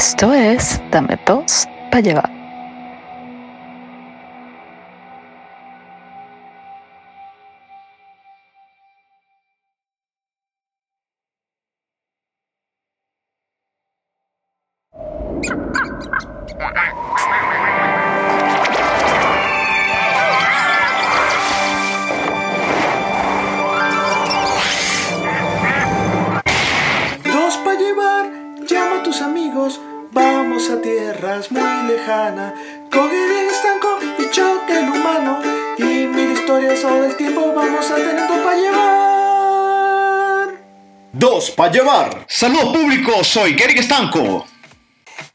Esto es Dame dos para llevar. Saludos público, soy Gary Estanco.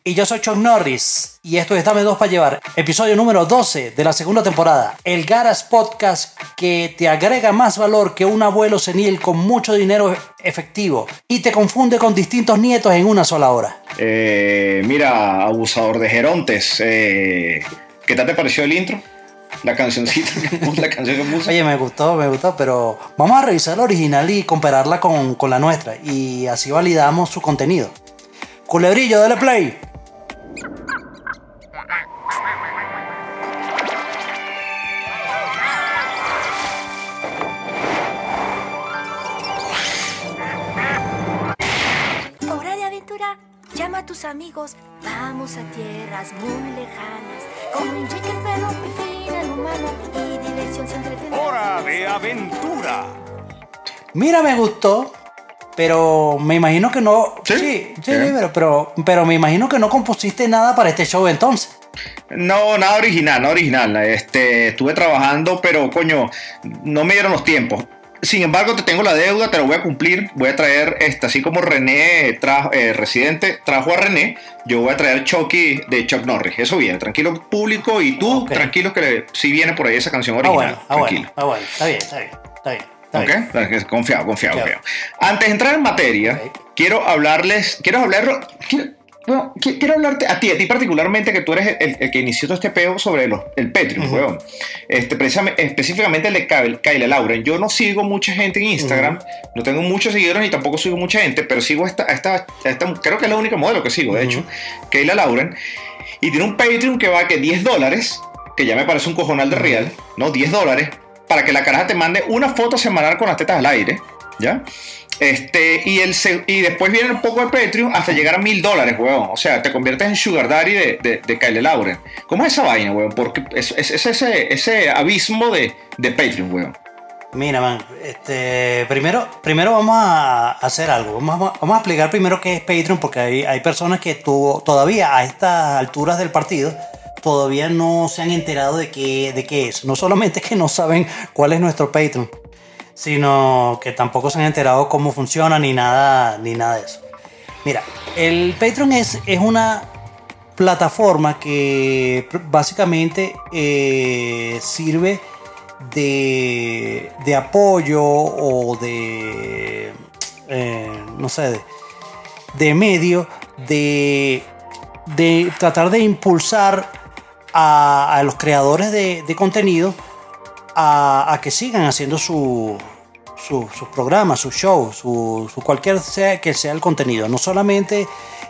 Y yo soy Chuck Norris y esto es Dame Dos para Llevar, episodio número 12 de la segunda temporada. El Garas Podcast que te agrega más valor que un abuelo senil con mucho dinero efectivo y te confunde con distintos nietos en una sola hora. Eh, mira, abusador de Gerontes. eh, ¿Qué tal te pareció el intro? La cancioncita, la canción que puse. Oye, me gustó, me gustó, pero vamos a revisar la original y compararla con, con la nuestra y así validamos su contenido. Culebrillo, dale play. Hora de aventura, llama a tus amigos, vamos a tierras muy lejanas. Con un cheque pero humano y diversión se entretener. Hora de aventura. Mira, me gustó, pero me imagino que no. ¿Sí? sí, sí, pero, pero, pero me imagino que no compusiste nada para este show entonces. No, nada original, nada original. Este, estuve trabajando, pero coño, no me dieron los tiempos. Sin embargo, te tengo la deuda, te lo voy a cumplir. Voy a traer, este, así como René trajo, eh, Residente trajo a René, yo voy a traer Chucky de Chuck Norris. Eso viene, tranquilo público. Y tú, tranquilo que sí viene por ahí esa canción Ah, original. bueno, ah, bueno, tranquilo. ah, bueno. Está bien, está bien, está bien. Está Ok, bien. Confiado, confiado, Confiado. confiado. Antes de entrar en materia, quiero hablarles, quiero hablar, quiero, bueno, qui- quiero hablarte a ti, a ti particularmente, que tú eres el, que inició todo este peo sobre los, el Patreon, weón. Este, precisamente, específicamente el de Kyle, Kyle Lauren. Yo no sigo mucha gente en Instagram, no tengo muchos seguidores ni tampoco sigo mucha gente, pero sigo a esta, a esta, a esta- creo que es la única modelo que sigo, de hecho, Kayla Lauren. Y tiene un Patreon que va que 10 dólares, que ya me parece un cojonal de real, ¿no? 10 dólares, para que la caraja te mande una foto semanal con las tetas al aire, ¿ya? Este, y, el, y después viene un poco de Patreon hasta llegar a mil dólares, weón. O sea, te conviertes en Sugar Daddy de, de, Kyle Lauren. ¿Cómo es esa vaina, weón? Porque es, es- es ese, ese abismo de, de Patreon, weón. Mira, man, este, primero, primero vamos a hacer algo. Vamos a, vamos a explicar primero qué es Patreon, porque hay, hay personas que todavía a estas alturas del partido todavía no se han enterado de qué, de qué es. No solamente que no saben cuál es nuestro Patreon, sino que tampoco se han enterado cómo funciona ni nada, ni nada de eso. Mira, el Patreon es, es una plataforma que básicamente eh, sirve de, de apoyo o de, eh, no sé, de, de medio de, de tratar de impulsar a, a los creadores de contenido a, que sigan haciendo su, su- sus programas, sus shows, su, su cualquier sea que sea el contenido. No solamente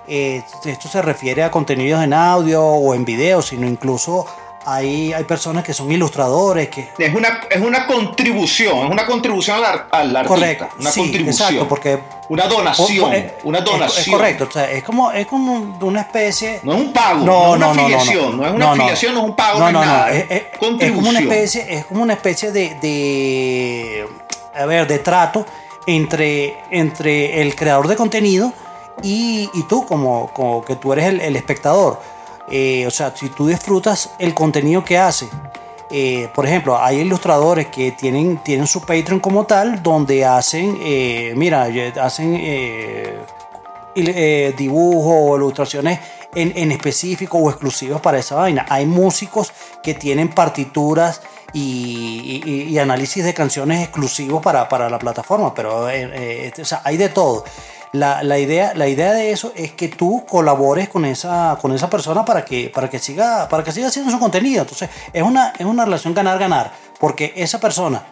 eh, esto se refiere a contenidos en audio o en video, sino incluso hay, hay personas que son ilustradores, que, Es una, es una contribución, es una contribución al, al artista. Correcto, Una sí, contribución. exacto, porque Una donación. es- una donación. Es, correcto, o sea, es como, es como una especie. No es un pago, no, es una afiliación, no, es una afiliación, no es un pago, no, no, es no, nada. es, es como una especie, es como una especie de, de a ver, de trato entre, entre el creador de contenido y, y tú, como, como que tú eres el, el espectador. Eh, o sea, si tú disfrutas el contenido que hace. eh, por ejemplo, hay ilustradores que tienen, tienen su Patreon como tal, donde hacen, eh, mira, hacen dibujos o ilustraciones en, en específico o exclusivos para esa vaina. Hay músicos que tienen partituras y, y- análisis de canciones exclusivos para, para la plataforma, pero este, o sea, hay de todo. La, la idea, la idea de eso es que tú colabores con esa, con esa persona para que, para, que siga, para que siga haciendo su contenido. Entonces, es una, es una relación ganar-ganar, porque esa persona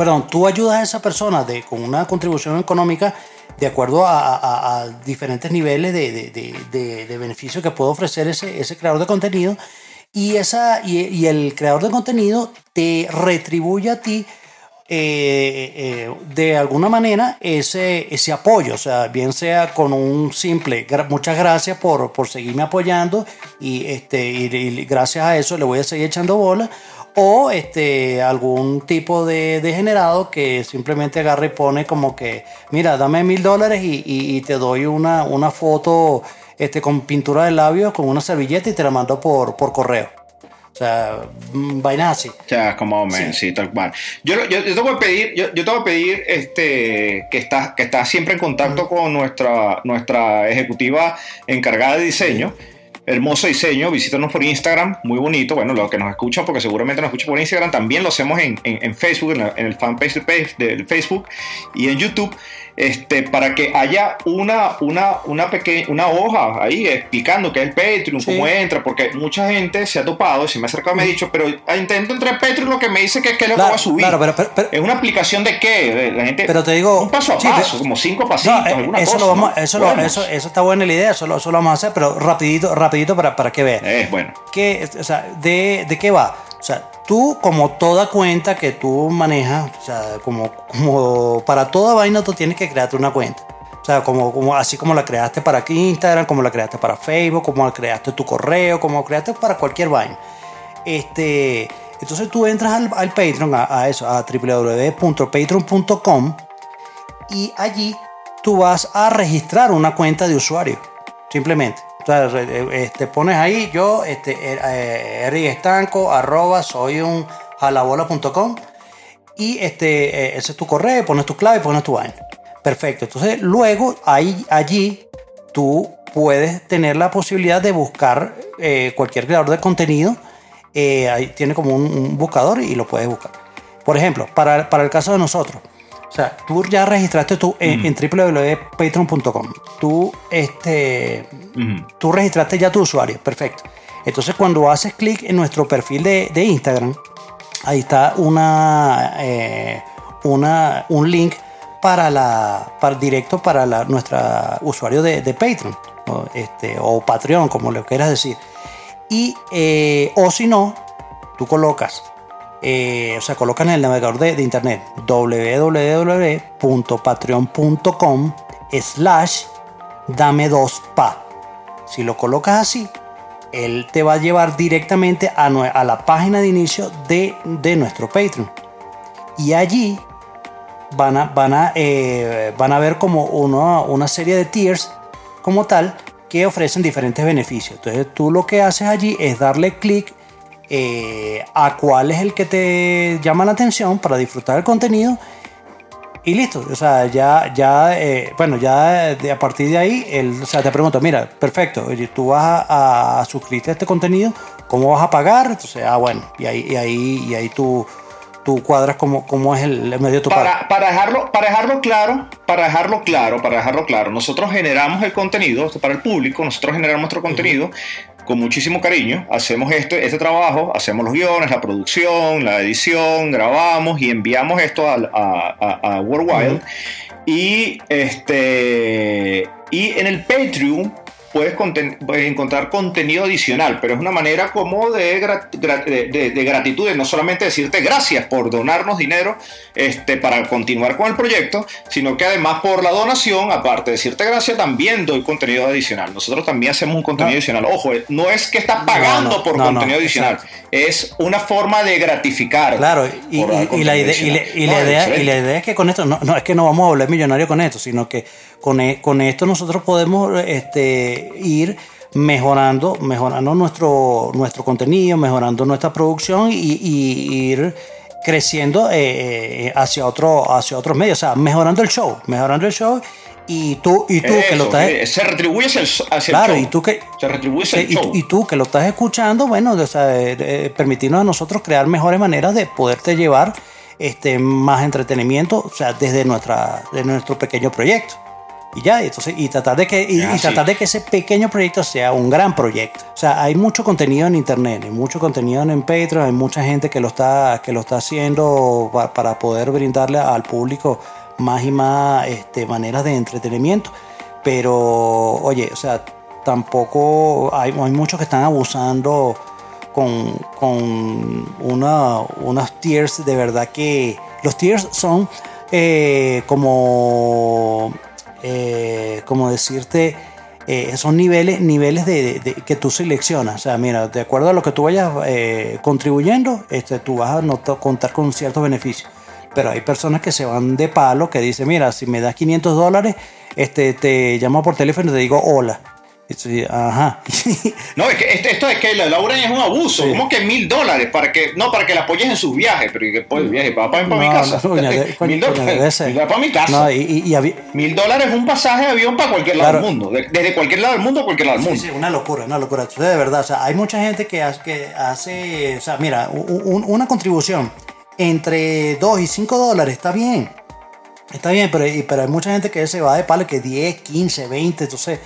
perdón, tú ayudas a esa persona de, con una contribución económica de acuerdo a, diferentes niveles de, de, de, beneficio que puede ofrecer ese, ese creador de contenido. Y, esa, y el creador de contenido te retribuye a ti eh, eh, de alguna manera ese, ese apoyo, o sea, bien sea con un simple muchas gracias por, por seguirme apoyando y, este, y, gracias a eso le voy a seguir echando bola, o este, algún tipo de degenerado que simplemente agarra y pone como que, mira, dame mil dólares y- y te doy una, una foto este, con pintura de labios, con una servilleta y te la mando por, por correo. Sea, vainas así. O sea, como men, sí. tal cual. Yo, lo- yo, yo te voy a pedir, yo, yo te voy a pedir este, que estás que estás siempre en contacto con nuestra, nuestra ejecutiva encargada de diseño. Hermoso diseño, visítanos por Instagram, muy bonito. Bueno, los que nos escuchan, porque seguramente nos escuchan por Instagram, también lo hacemos en, en- en Facebook, en, la- en el fanpage de del Facebook y en YouTube, este, para que haya una, una, una pequeña una hoja ahí explicando qué es el Patreon, Sí. cómo entra, porque mucha gente se ha topado, se me ha acercado y me ha dicho, pero ah, intento entrar en Patreon, lo que me dice que, que es lo que Claro, voy a subir. claro, pero- pero- pero- ¿Es una aplicación de qué? La gente, Pero te digo- Un paso a sí, paso, como cinco pasitos, No, eh, alguna eso cosa. lo vamos, ¿no? eso, lo- eso, eso está buena la idea, eso lo, eso lo vamos a hacer, pero rapidito, rapidito para, para que veas. Es bueno. ¿Qué, o sea, de, ¿De qué va? O sea, tú como toda cuenta que tú manejas, o sea, como, como para toda vaina tú tienes que crearte una cuenta. O sea, como, como, así como la creaste para Instagram, como la creaste para Facebook, como la creaste tu correo, como la creaste para cualquier vaina. Este, entonces tú entras al, Patreon, a, a eso, a www.patreon.com y allí tú vas a registrar una cuenta de usuario, simplemente. Re- este, pones ahí yo, este, er- eh, Eric Estanco, arroba, soy un jalabola.com y este, eh, ese es tu correo, pones tu clave, pones tu vaina. Perfecto. Entonces luego ahí, allí tú puedes tener la posibilidad de buscar eh, cualquier creador de contenido. eh, ahí tiene como un, un buscador y lo puedes buscar. Por ejemplo, para, para el caso de nosotros, o sea, tú ya registraste tú en, en www.patreon.com. Tú, este, tú registraste ya tu usuario, perfecto. Entonces, cuando haces clic en nuestro perfil de, de Instagram, ahí está una, eh, una, un link para la, para, directo para la, nuestra usuario de, de Patreon o, este, o Patreon, como lo quieras decir. Y, eh, o si no, tú colocas, eh, o sea, colocas en el navegador de, internet www.patreon.com slash dame dos pa. Si lo colocas así, él te va a llevar directamente a, la página de inicio de, nuestro Patreon. Y allí van a, eh, ver como una serie de tiers como tal que ofrecen diferentes beneficios. Entonces tú lo que haces allí es darle clic eh, a cuál es el que te llama la atención para disfrutar el contenido y listo. O sea, ya, ya, eh, bueno, ya de, a partir de ahí, él, o sea, te pregunto, mira, perfecto, oye, tú vas a, a suscribirte a este contenido, ¿cómo vas a pagar? Entonces, ah, bueno, y ahí, y ahí, y ahí tú, tú cuadras cómo, cómo es el, el medio de tu pago. Para, para, dejarlo, para dejarlo claro, para dejarlo claro, para dejarlo claro, nosotros generamos el contenido para el público, nosotros generamos nuestro contenido con muchísimo cariño, hacemos este, este trabajo, hacemos los guiones, la producción, la edición, grabamos y enviamos esto a, a, a Worldwide. Y este y en el Patreon puedes, conten- encontrar contenido adicional, pero es una manera como de, gra- gra- de, de- de gratitud, no solamente decirte gracias por donarnos dinero este, para continuar con el proyecto, sino que además por la donación, aparte de decirte gracias, también doy contenido adicional. Nosotros también hacemos un contenido No. adicional. Ojo, eh, no es que estás pagando no, por no, contenido adicional, exacto. es una forma de gratificar. Claro, y, la idea, y, y la idea, y la idea es que con esto, no, no es que no vamos a volver millonarios con esto, sino que con, e- con esto nosotros podemos este, ir mejorando, mejorando nuestro, nuestro contenido, mejorando nuestra producción y, y ir creciendo eh, eh, hacia otro, hacia otros medios, o sea, mejorando el show, mejorando el show y tú, y tú que lo estás eh, se retribuye hacia el, hacia Claro, el show. y tú que se retribuye hacia el y, show. y tú que lo estás escuchando, bueno, o sea, eh, permitirnos a nosotros crear mejores maneras de poderte llevar este más entretenimiento, o sea, desde nuestra, de nuestro pequeño proyecto. Y ya, entonces, y tratar de que, y, Ah, y tratar sí. de que ese pequeño proyecto sea un gran proyecto. O sea, hay mucho contenido en internet, hay mucho contenido en Patreon, hay mucha gente que lo está, que lo está haciendo pa- para poder brindarle al público más y más este, maneras de entretenimiento. Pero, oye, o sea, tampoco hay, hay muchos que están abusando con, con una, unas tiers de verdad que los tiers son eh, como, eh, como decirte, eh, son niveles, niveles de, que tú seleccionas. O sea, mira, de acuerdo a lo que tú vayas eh, contribuyendo, este, tú vas a contar con ciertos beneficios. Pero hay personas que se van de palo, que dicen, mira, si me das 500 dólares, este, te llamo por teléfono y te digo hola. Dices, Ajá. No, es que esto, esto de que la Laura es un abuso. Sí. ¿Cómo que mil dólares? para que No, para que la apoyes en sus viajes. Pero ¿y qué pues, viaje? ¿Para, para, mi casa? no, mil dólares. Mil dólares para mi casa. Mil es un pasaje de avión para cualquier lado Claro. del mundo. De- desde cualquier lado del mundo a cualquier lado del Sí, mundo. sí, una locura, una locura. Entonces, de verdad, o sea, hay mucha gente que hace, que hace o sea, mira, un- un- una contribución entre 2 y 5 dólares está bien. Está bien, pero, pero hay mucha gente que se va de palo que 10, 15, 20. Entonces,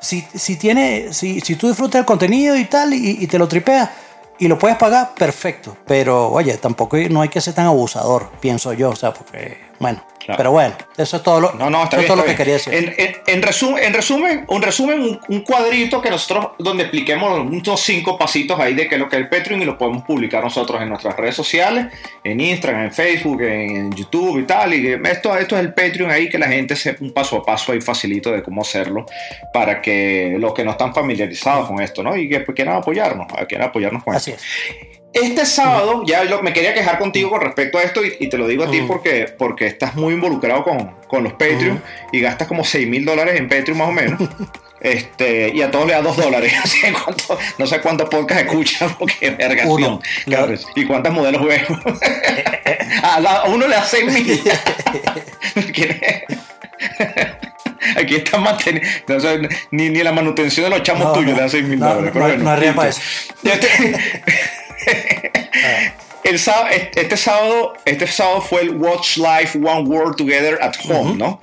si, si, tiene, si, si tú disfrutas el contenido y tal y, y te lo tripeas y lo puedes pagar, perfecto. Pero, oye, tampoco no hay que ser tan abusador, pienso yo. O sea, porque, bueno, Claro. pero bueno, eso es todo lo, No, no, eso bien. es todo lo que quería decir. En, en- en resumen, en resumen, un resumen, un, un cuadrito que nosotros, donde expliquemos unos cinco pasitos ahí de qué es lo que es el Patreon y lo podemos publicar nosotros en nuestras redes sociales, en Instagram, en Facebook, en, en YouTube y tal. Y esto, esto es el Patreon ahí que la gente sepa un paso a paso ahí facilito de cómo hacerlo para que los que no están familiarizados con esto, ¿no? Y que pues, quieran apoyarnos, quieran apoyarnos con Así esto. es. Este sábado, ya lo- me quería quejar contigo con respecto a esto y, y te lo digo a ti porque, porque estás muy involucrado con, con los Patreon y gastas como 6 mil dólares en Patreon más o menos. Este, y a todos le da 2 dólares. No sé cuántos podcasts escuchas porque verga. Uno. Claro, y cuántos modelos veo. a, la- a uno le da 6 mil. Aquí está manteniendo. No, ni, ni la manutención de los chamos No, tuyos le da 6 mil dólares. no, pero bueno, no para El sábado, este sábado, este sábado fue el Watch Life One World Together at Home, ¿no?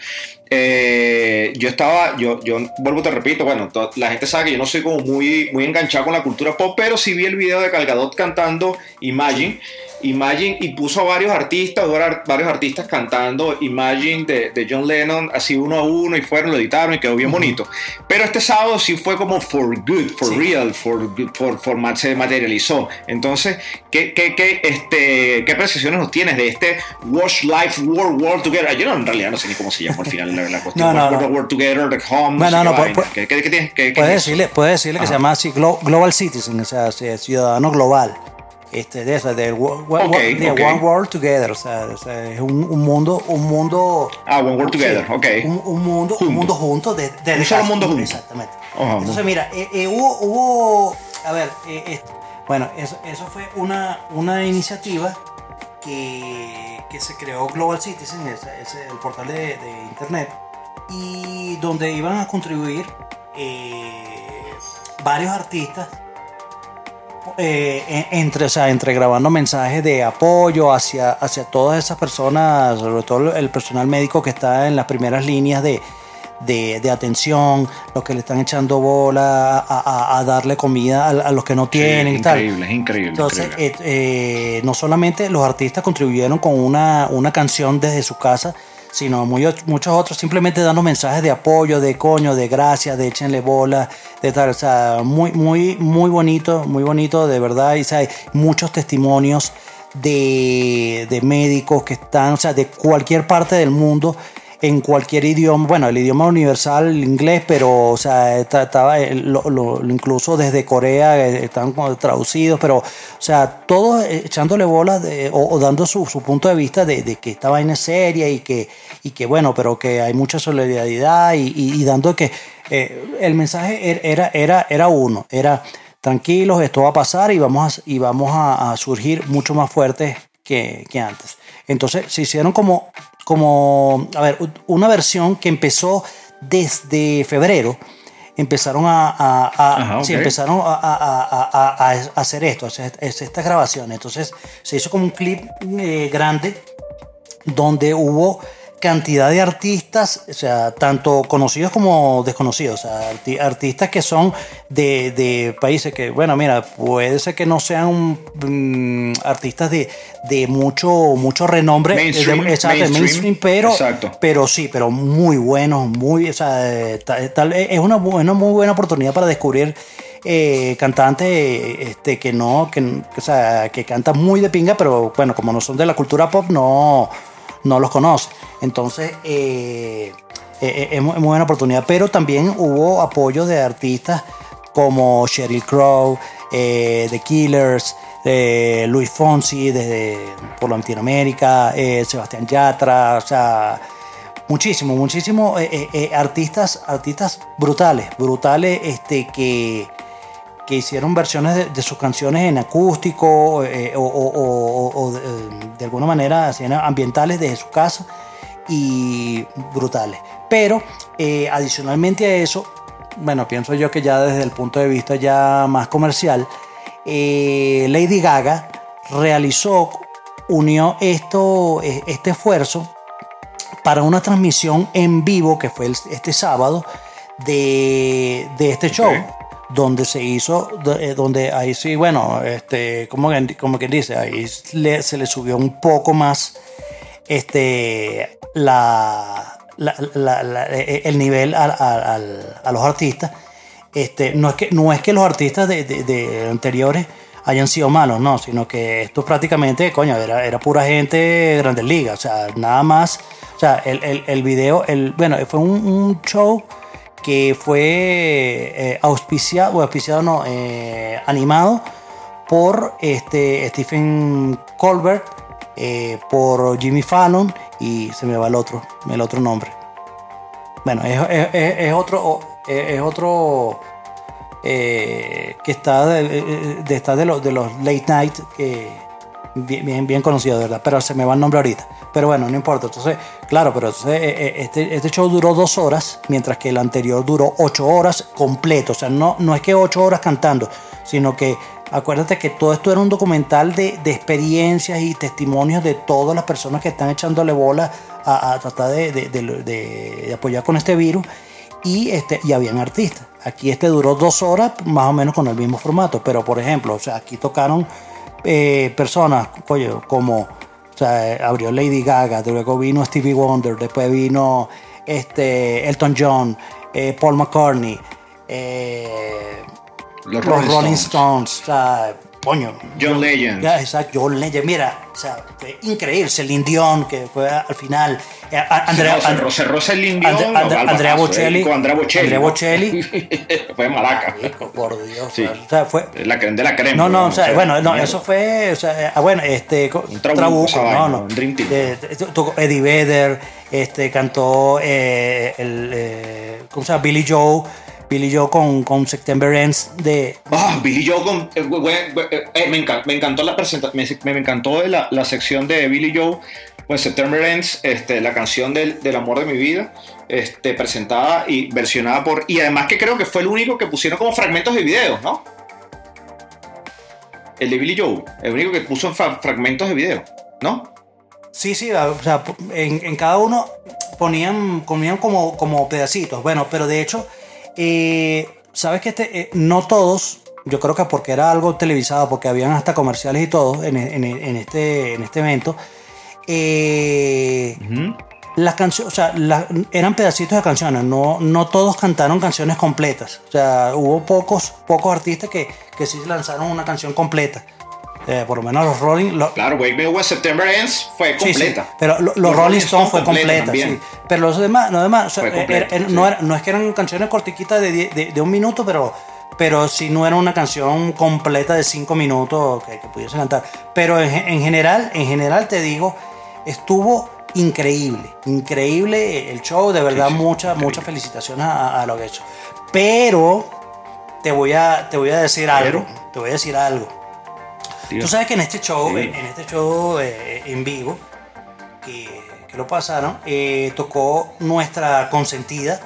Eh, yo estaba, yo, yo vuelvo te repito, bueno, la gente sabe que yo no soy como muy, muy enganchado con la cultura pop, pero sí vi el video de Calgadot cantando Imagine, Imagine y puso a varios artistas, var- varios artistas cantando Imagine de, de John Lennon, así uno a uno y fueron, lo editaron y quedó bien bonito. Pero este sábado sí fue como for good, for Sí. real, for, for, for se materializó. Entonces, ¿qué, qué, qué, este, ¿qué apreciaciones nos tienes de este Watch Life World World Together? Yo no, en realidad no sé ni cómo se llama al final la, la cuestión. No, no, World, no. World Together, the Home, No, no, no, qué no, vaina. pues- ¿Qué, qué, qué tienes? ¿Qué- qué Puedes es eso? decirle, puedes decirle que se Ajá. llama así Glo- Global Citizen, o sea, ciudadano global. Este, de eso, de. One World Together, o sea, o sea, es un, un mundo, un mundo. Ah, One World Together, ok. Un, un mundo, Junto. un mundo junto de, de Un solo mundo junto. Exactamente. Ajá. Entonces, mira, eh, eh, hubo, hubo, a ver, eh, eh, bueno, eso, eso fue una, una iniciativa que, que se creó Global Citizen, es el portal de, de internet, y donde iban a contribuir eh, varios artistas eh, en- entre, o sea, entre grabando mensajes de apoyo hacia, hacia todas esas personas, sobre todo el personal médico que está en las primeras líneas de, de, de atención, los que le están echando bola a, a- a darle comida a, a los que no tienen Sí, y tal. increíble, es increíble. Entonces, increíble. eh, eh, no solamente los artistas contribuyeron con una, una canción desde su casa, sino muchos otros simplemente dando mensajes de apoyo, de coño, de gracias, de échenle bola, de tal. O sea, muy, muy, muy bonito, muy bonito, de verdad. Y hay muchos testimonios de, de médicos que están, o sea, de cualquier parte del mundo en cualquier idioma, bueno, el idioma universal, el inglés, pero, o sea, estaba, incluso desde Corea eh, están traducidos, pero, o sea, todos echándole bolas o, dando su, punto de vista de, que esta vaina es seria y que, y que, bueno, pero que hay mucha solidaridad y, y- dando que eh, el mensaje er- era, era, era uno, era tranquilos, esto va a pasar y vamos a, y vamos a surgir mucho más fuertes que, que antes. Entonces se hicieron como, como, a ver, una versión que empezó desde febrero. Empezaron a, a- a- Ajá, sí, ok. empezaron a, hacer esto, hacer estas grabaciones. Entonces se hizo como un clip eh, grande donde hubo cantidad de artistas, o sea, tanto conocidos como desconocidos, o sea, arti- artistas que son de, de países que, bueno, mira, puede ser que no sean mm, artistas de, de mucho, mucho renombre, Mainstream, de- exacto, mainstream, mainstream, pero, exacto. pero sí, pero muy buenos, muy, o sea, eh, ta- tal- es una, una muy buena oportunidad para descubrir eh, cantantes eh, este, que no, que, o sea, que cantan muy de pinga, pero bueno, como no son de la cultura pop, no, no los conoce. Entonces, eh, eh, es muy es muy buena oportunidad, pero también hubo apoyo de artistas como Sheryl Crow, eh, The Killers, eh, Luis Fonsi desde por Latinoamérica, eh, Sebastián Yatra, o sea, muchísimo, muchísimo eh, eh, eh, artistas, artistas brutales, brutales, este que que hicieron versiones de, de sus canciones en acústico eh, o, o- o- o de, de alguna manera hacían ambientales desde su casa y brutales. Pero eh, adicionalmente a eso, bueno, pienso yo que ya desde el punto de vista ya más comercial, eh, Lady Gaga realizó, unió esto, eh, este esfuerzo para una transmisión en vivo que fue el- este sábado de, de este show. Donde se hizo, eh, donde ahí sí, bueno, este, como, como quien dice, ahí se le subió un poco más este, la, la- eh, el nivel a, a- a los artistas. Este, no, es que, no es que los artistas de, de- anteriores hayan sido malos, no, sino que esto prácticamente, coño, era, era pura gente de grandes ligas, o sea, nada más. O sea, el, el, el video, el, bueno, fue un show que fue eh, auspiciado, auspiciado no, eh, animado por este Stephen Colbert, eh, por Jimmy Fallon y se me va el otro, el otro nombre. Bueno, es, es- otro, es, otro eh, que está de, está de los, de los late night bien, bien, conocido, verdad, pero se me va el nombre ahorita. Pero bueno, no importa. Entonces, claro, pero eh, eh, este, este show duró dos horas, mientras que el anterior duró ocho horas completo. O sea, no, no es que ocho horas cantando, sino que acuérdate que todo esto era un documental de, de experiencias y testimonios de todas las personas que están echándole bola a, a tratar de- de- de apoyar con este virus. Y, este, y habían artistas. Aquí este duró dos horas, más o menos con el mismo formato. Pero, por ejemplo, o sea, aquí tocaron eh, personas, oye, como, o sea, abrió Lady Gaga, luego vino Stevie Wonder, después vino este, Elton John, eh, Paul McCartney, eh, Los, los Rolling, Stones. Stones, o sea, coño. John Legend. Ya, exacto, John Legend, mira, o sea, fue increíble, Celine Dion, que fue al final, eh, Andrea, No, cerró, Celine Dion, Andrea Bocelli, eh, con Andrea Bocelli. Andrea. Bocelli. fue maraca. Marico, por Dios, Sí. o sea, fue, La crema de la crema. no, no, o sea, bueno, no, eso fue, o sea, ah, bueno, este, Un trabuco, no, no, un Dream Team. Eh, eh, tocó Eddie Vedder, este, cantó eh, el, eh, ¿cómo se llama? Billy Joe, Billy Joe con, con September Ends de, Ah, Billy Joe con, eh, eh, eh, me, encan- me encantó la presentación, me, me encantó la, la sección de Billy Joe, pues September Ends, este, la canción del, del amor de mi vida, este, presentada y versionada por, y además que creo que fue el único que pusieron como fragmentos de videos, ¿no? El de Billy Joe, el único que puso fra- fragmentos de video, ¿no? Sí, sí, o sea, en, en cada uno ponían, ponían como, como pedacitos. Bueno, pero de hecho, eh, sabes que este, eh, no todos, yo creo que porque era algo televisado, porque habían hasta comerciales y todo en, en- en este, en este evento, eh, las canciones, o sea, la- eran pedacitos de canciones, no, no todos cantaron canciones completas. O sea, hubo pocos, pocos artistas que, que sí lanzaron una canción completa. Eh, por lo menos los Rolling, los, Claro, Wake Me Up When September Ends fue Sí, sí, completa. pero lo- los, Rolling Stones fue completa, sí. Pero los demás, los demás, o sea, Fue era- completa, era- sí. no, era- no es que eran canciones cortiquitas de, de, de un minuto, pero, pero sí no era una canción completa de cinco minutos que, que pudiese cantar. Pero en, en general, en general te digo, estuvo increíble, increíble el show, de verdad, muchas, muchas felicitaciones a, a lo que he hecho. Pero te voy a, te voy a decir algo, te voy a decir algo. Tú sabes que en este show, Sí. en, en este show eh, en vivo, que, que lo pasaron, eh, tocó nuestra consentida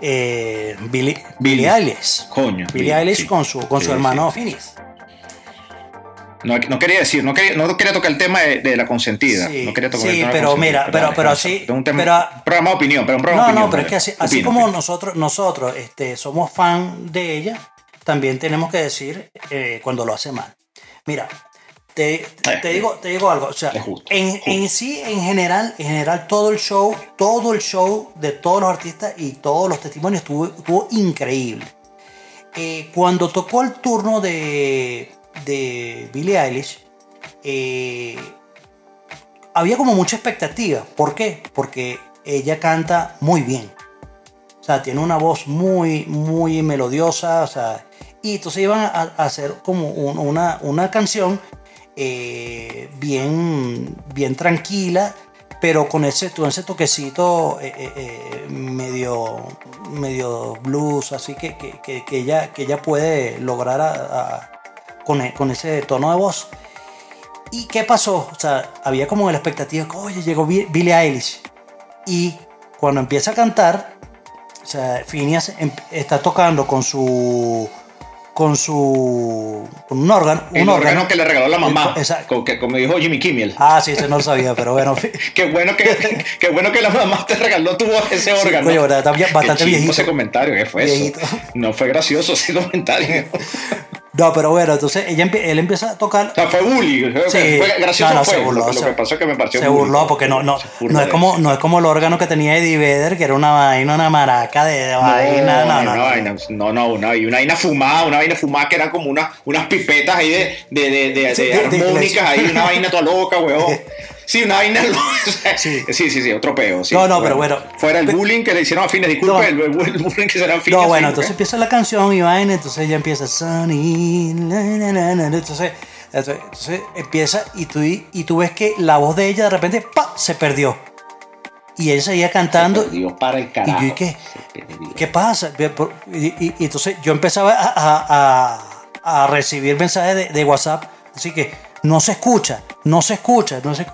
eh, Billie, Billie. Eilish. Coño, Billie Eilish sí. con su, con Sí, su hermano. Phineas. No, no quería decir, no quería, no quería tocar el tema de, de la consentida. Sí, no quería tocar sí, el tema de la pero mira, pero- pero así- un tema- pero- programa de opinión, pero un programa No, opinión. no, pero es que así, así Opina, como opina. nosotros, nosotros este, somos fan de ella, también tenemos que decir eh, cuando lo hace mal. Mira, te, te- te digo, te digo algo, o sea, justo, en, justo. en sí, en general, en general, todo el show, todo el show de todos los artistas y todos los testimonios estuvo, estuvo increíble. Eh, cuando tocó el turno de, de Billie Eilish, eh, había como mucha expectativa. ¿Por qué? Porque ella canta muy bien. O sea, tiene una voz muy, muy melodiosa. O sea, y entonces iban a, hacer como un- una, una canción eh, bien, bien tranquila, pero con ese, ese toquecito eh, eh, medio, medio blues, así que, que, que- que ella, que ella puede lograr con, e- con ese tono de voz. ¿Y qué pasó? O sea, había como la expectativa, que, oye, llegó Bi- Billie Eilish. Y cuando empieza a cantar, o sea, Phineas em- está tocando con su. Con su. con un órgano. El un órgano que le regaló la mamá, Exacto. como, que, como dijo Jimmy Kimmel. Ah, sí, ese no lo sabía, pero bueno. Qué bueno que, qué bueno que la mamá te regaló tu voz ese Sí, órgano. coño, ¿verdad? Bastante viejito. ese comentario, ¿qué fue Viejito. eso? No fue gracioso ese comentario. No, pero bueno, entonces ella, él empieza a tocar. O sea, fue bully. Sí. Fue gracioso No, no, fue. se burló, lo, lo se- que pasó es que me pareció Se bully. burló porque no, no, no, es como, no es como el órgano que tenía Eddie Vedder, que era una vaina, una maraca de, de vaina. No, no, no. vaina, no, no, una, una vaina fumada, una vaina fumada que eran como unas, unas pipetas ahí de, de, de, de, Sí, de de- de armónicas, ahí una vaina toda loca, weón. Sí, una vaina. Sí. Sí, sí, sí, otro peo. sí. No, no, pero bueno. Fuera el bullying que le hicieron a fines, disculpe, No. el, el bullying que se eran fines. No, bueno, entonces ¿eh? empieza la canción y vaina, entonces ella empieza Sunny, na, na, na, na, entonces, entonces, empieza y tú, y tú ves que la voz de ella de repente ¡pa! se perdió. Y ella seguía cantando. Se perdió para el carajo. Y yo, ¿y qué? ¿Qué pasa? Y, y- y entonces yo empezaba a, a- a- a recibir mensajes de, de WhatsApp, así que no se escucha, no se escucha, no se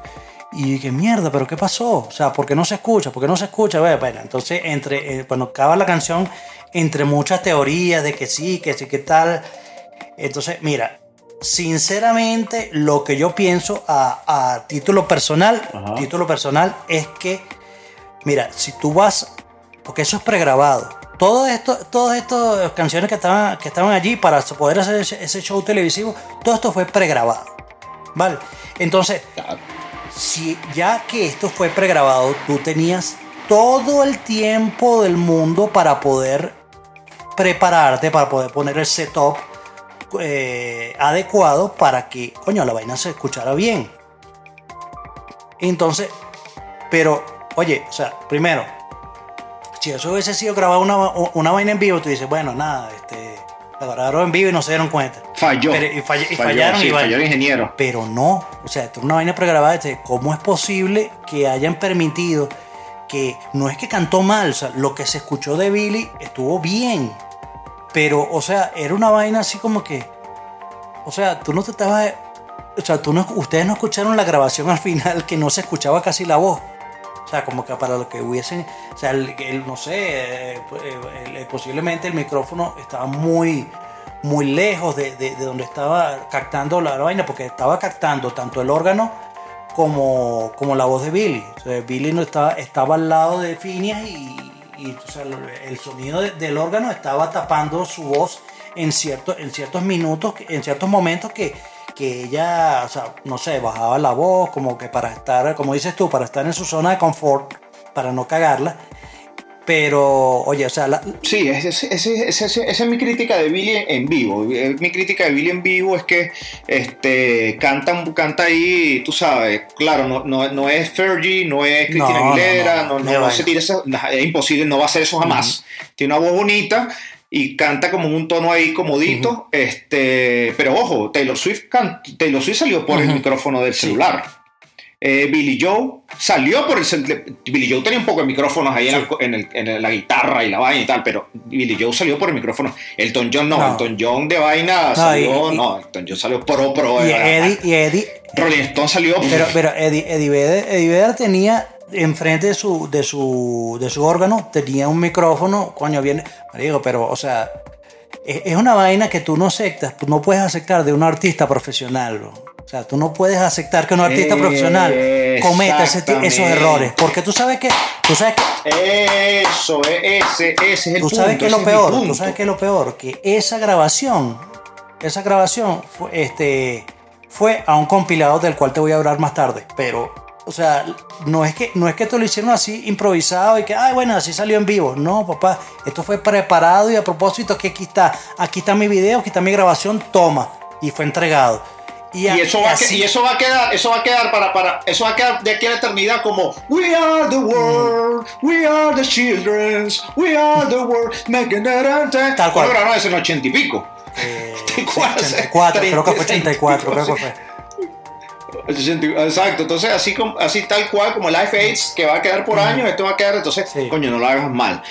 y qué mierda, pero ¿qué pasó? O sea, ¿por qué no se escucha? ¿Por qué no se escucha? Bueno, bueno, entonces, entre, eh, cuando acaba la canción, entre muchas teorías de que sí, que sí, que tal. Entonces, mira, sinceramente, lo que yo pienso a, a título personal, Ajá. título personal, es que Mira, si tú vas, porque eso es pregrabado. Todo esto, todas estas canciones que estaban, que estaban allí para poder hacer ese, ese show televisivo, todo esto fue pregrabado. ¿Vale? Entonces. Si ya que esto fue pregrabado, tú tenías todo el tiempo del mundo para poder prepararte, para poder poner el setup eh, adecuado para que, coño, la vaina se escuchara bien. Entonces, pero, oye, o sea, primero, si eso hubiese sido grabado una, una vaina en vivo, tú dices, bueno, nada, este, la grabaron en vivo y no se dieron cuenta. Falló. Pero- y fall- y Falló, fallaron sí, y falló el ingeniero. Pero no, o sea, esto es una vaina pregrabada. este, ¿Cómo es posible que hayan permitido que no es que cantó mal, o sea, lo que se escuchó de Billy estuvo bien, pero, o sea, era una vaina así como que, o sea, tú no te estabas, o sea, tú no, ustedes no escucharon la grabación al final que no se escuchaba casi la voz. O sea, como que para lo que hubiesen, o sea, el, el- no sé, eh, el- el- posiblemente el micrófono estaba muy, muy lejos de, de- de donde estaba captando la vaina, porque estaba captando tanto el órgano como, como la voz de Billy. Billy no estaba, estaba al lado de Phineas y, el, sonido de- del órgano estaba tapando su voz en, cierto, en ciertos minutos, en ciertos momentos que, que ella, o sea, no sé, bajaba la voz como que para estar, como dices tú, para estar en su zona de confort, para no cagarla. Pero, oye, o sea, la- Sí, esa es mi crítica de Billy en vivo. Eh, Mi crítica de Billy en vivo es que este, canta, canta ahí, tú sabes, claro, no, no, no es Fergie, no es Cristina No, Aguilera, no, no, no, se tira esa- es imposible, no va a hacer eso jamás. Tiene una voz bonita y canta como en un tono ahí comodito, este, pero ojo, Taylor Swift, Taylor Swift salió por el micrófono del Sí. Eh, Billy Joe salió por el Billy Joe tenía un poco de micrófonos ahí en, Sí. en el- en la guitarra y la vaina y tal, pero Billy Joe salió por el micrófono. Elton John no, No. Elton John de vaina salió, y- no, Elton John salió pro pro. y Eddie, y Eddie, Rolling Stone salió. Pero, pero Eddie, Eddie, Vedder, Eddie Vedder tenía enfrente de su, de su, de su órgano, tenía un micrófono, coño, viene, digo, pero, o sea, es, es una vaina que tú no aceptas, no puedes aceptar de un artista profesional. bro. O sea, tú no puedes aceptar que un artista profesional cometa ese esos errores. Porque tú sabes que, tú sabes que, Eso, e- ese, ese es el tú punto. sabes que es lo peor, tú sabes que es lo peor, que esa grabación, esa grabación fue, este, fue a un compilado del cual te voy a hablar más tarde, pero, o sea, no es que, no es que te lo hicieron así improvisado y que, ay, bueno, así salió en vivo. No, papá, esto fue preparado y a propósito que aquí está, aquí está mi video, aquí está mi grabación, toma, y fue entregado. Y a- eso, va que- y eso va a quedar, eso va a quedar para, para, eso va a quedar de aquí a la eternidad como We are the world, we are the children, we are the world, making it Tal cual. ¿Cuándo grabaron eso en ochenta y pico? eh, ¿Te acuerdas? 84, creo que fue 84, creo que fue. 80, Exacto, entonces así, como, así tal cual como Life Aids que va a quedar por años, esto va a quedar, entonces, Sí. coño, no lo hagas mal.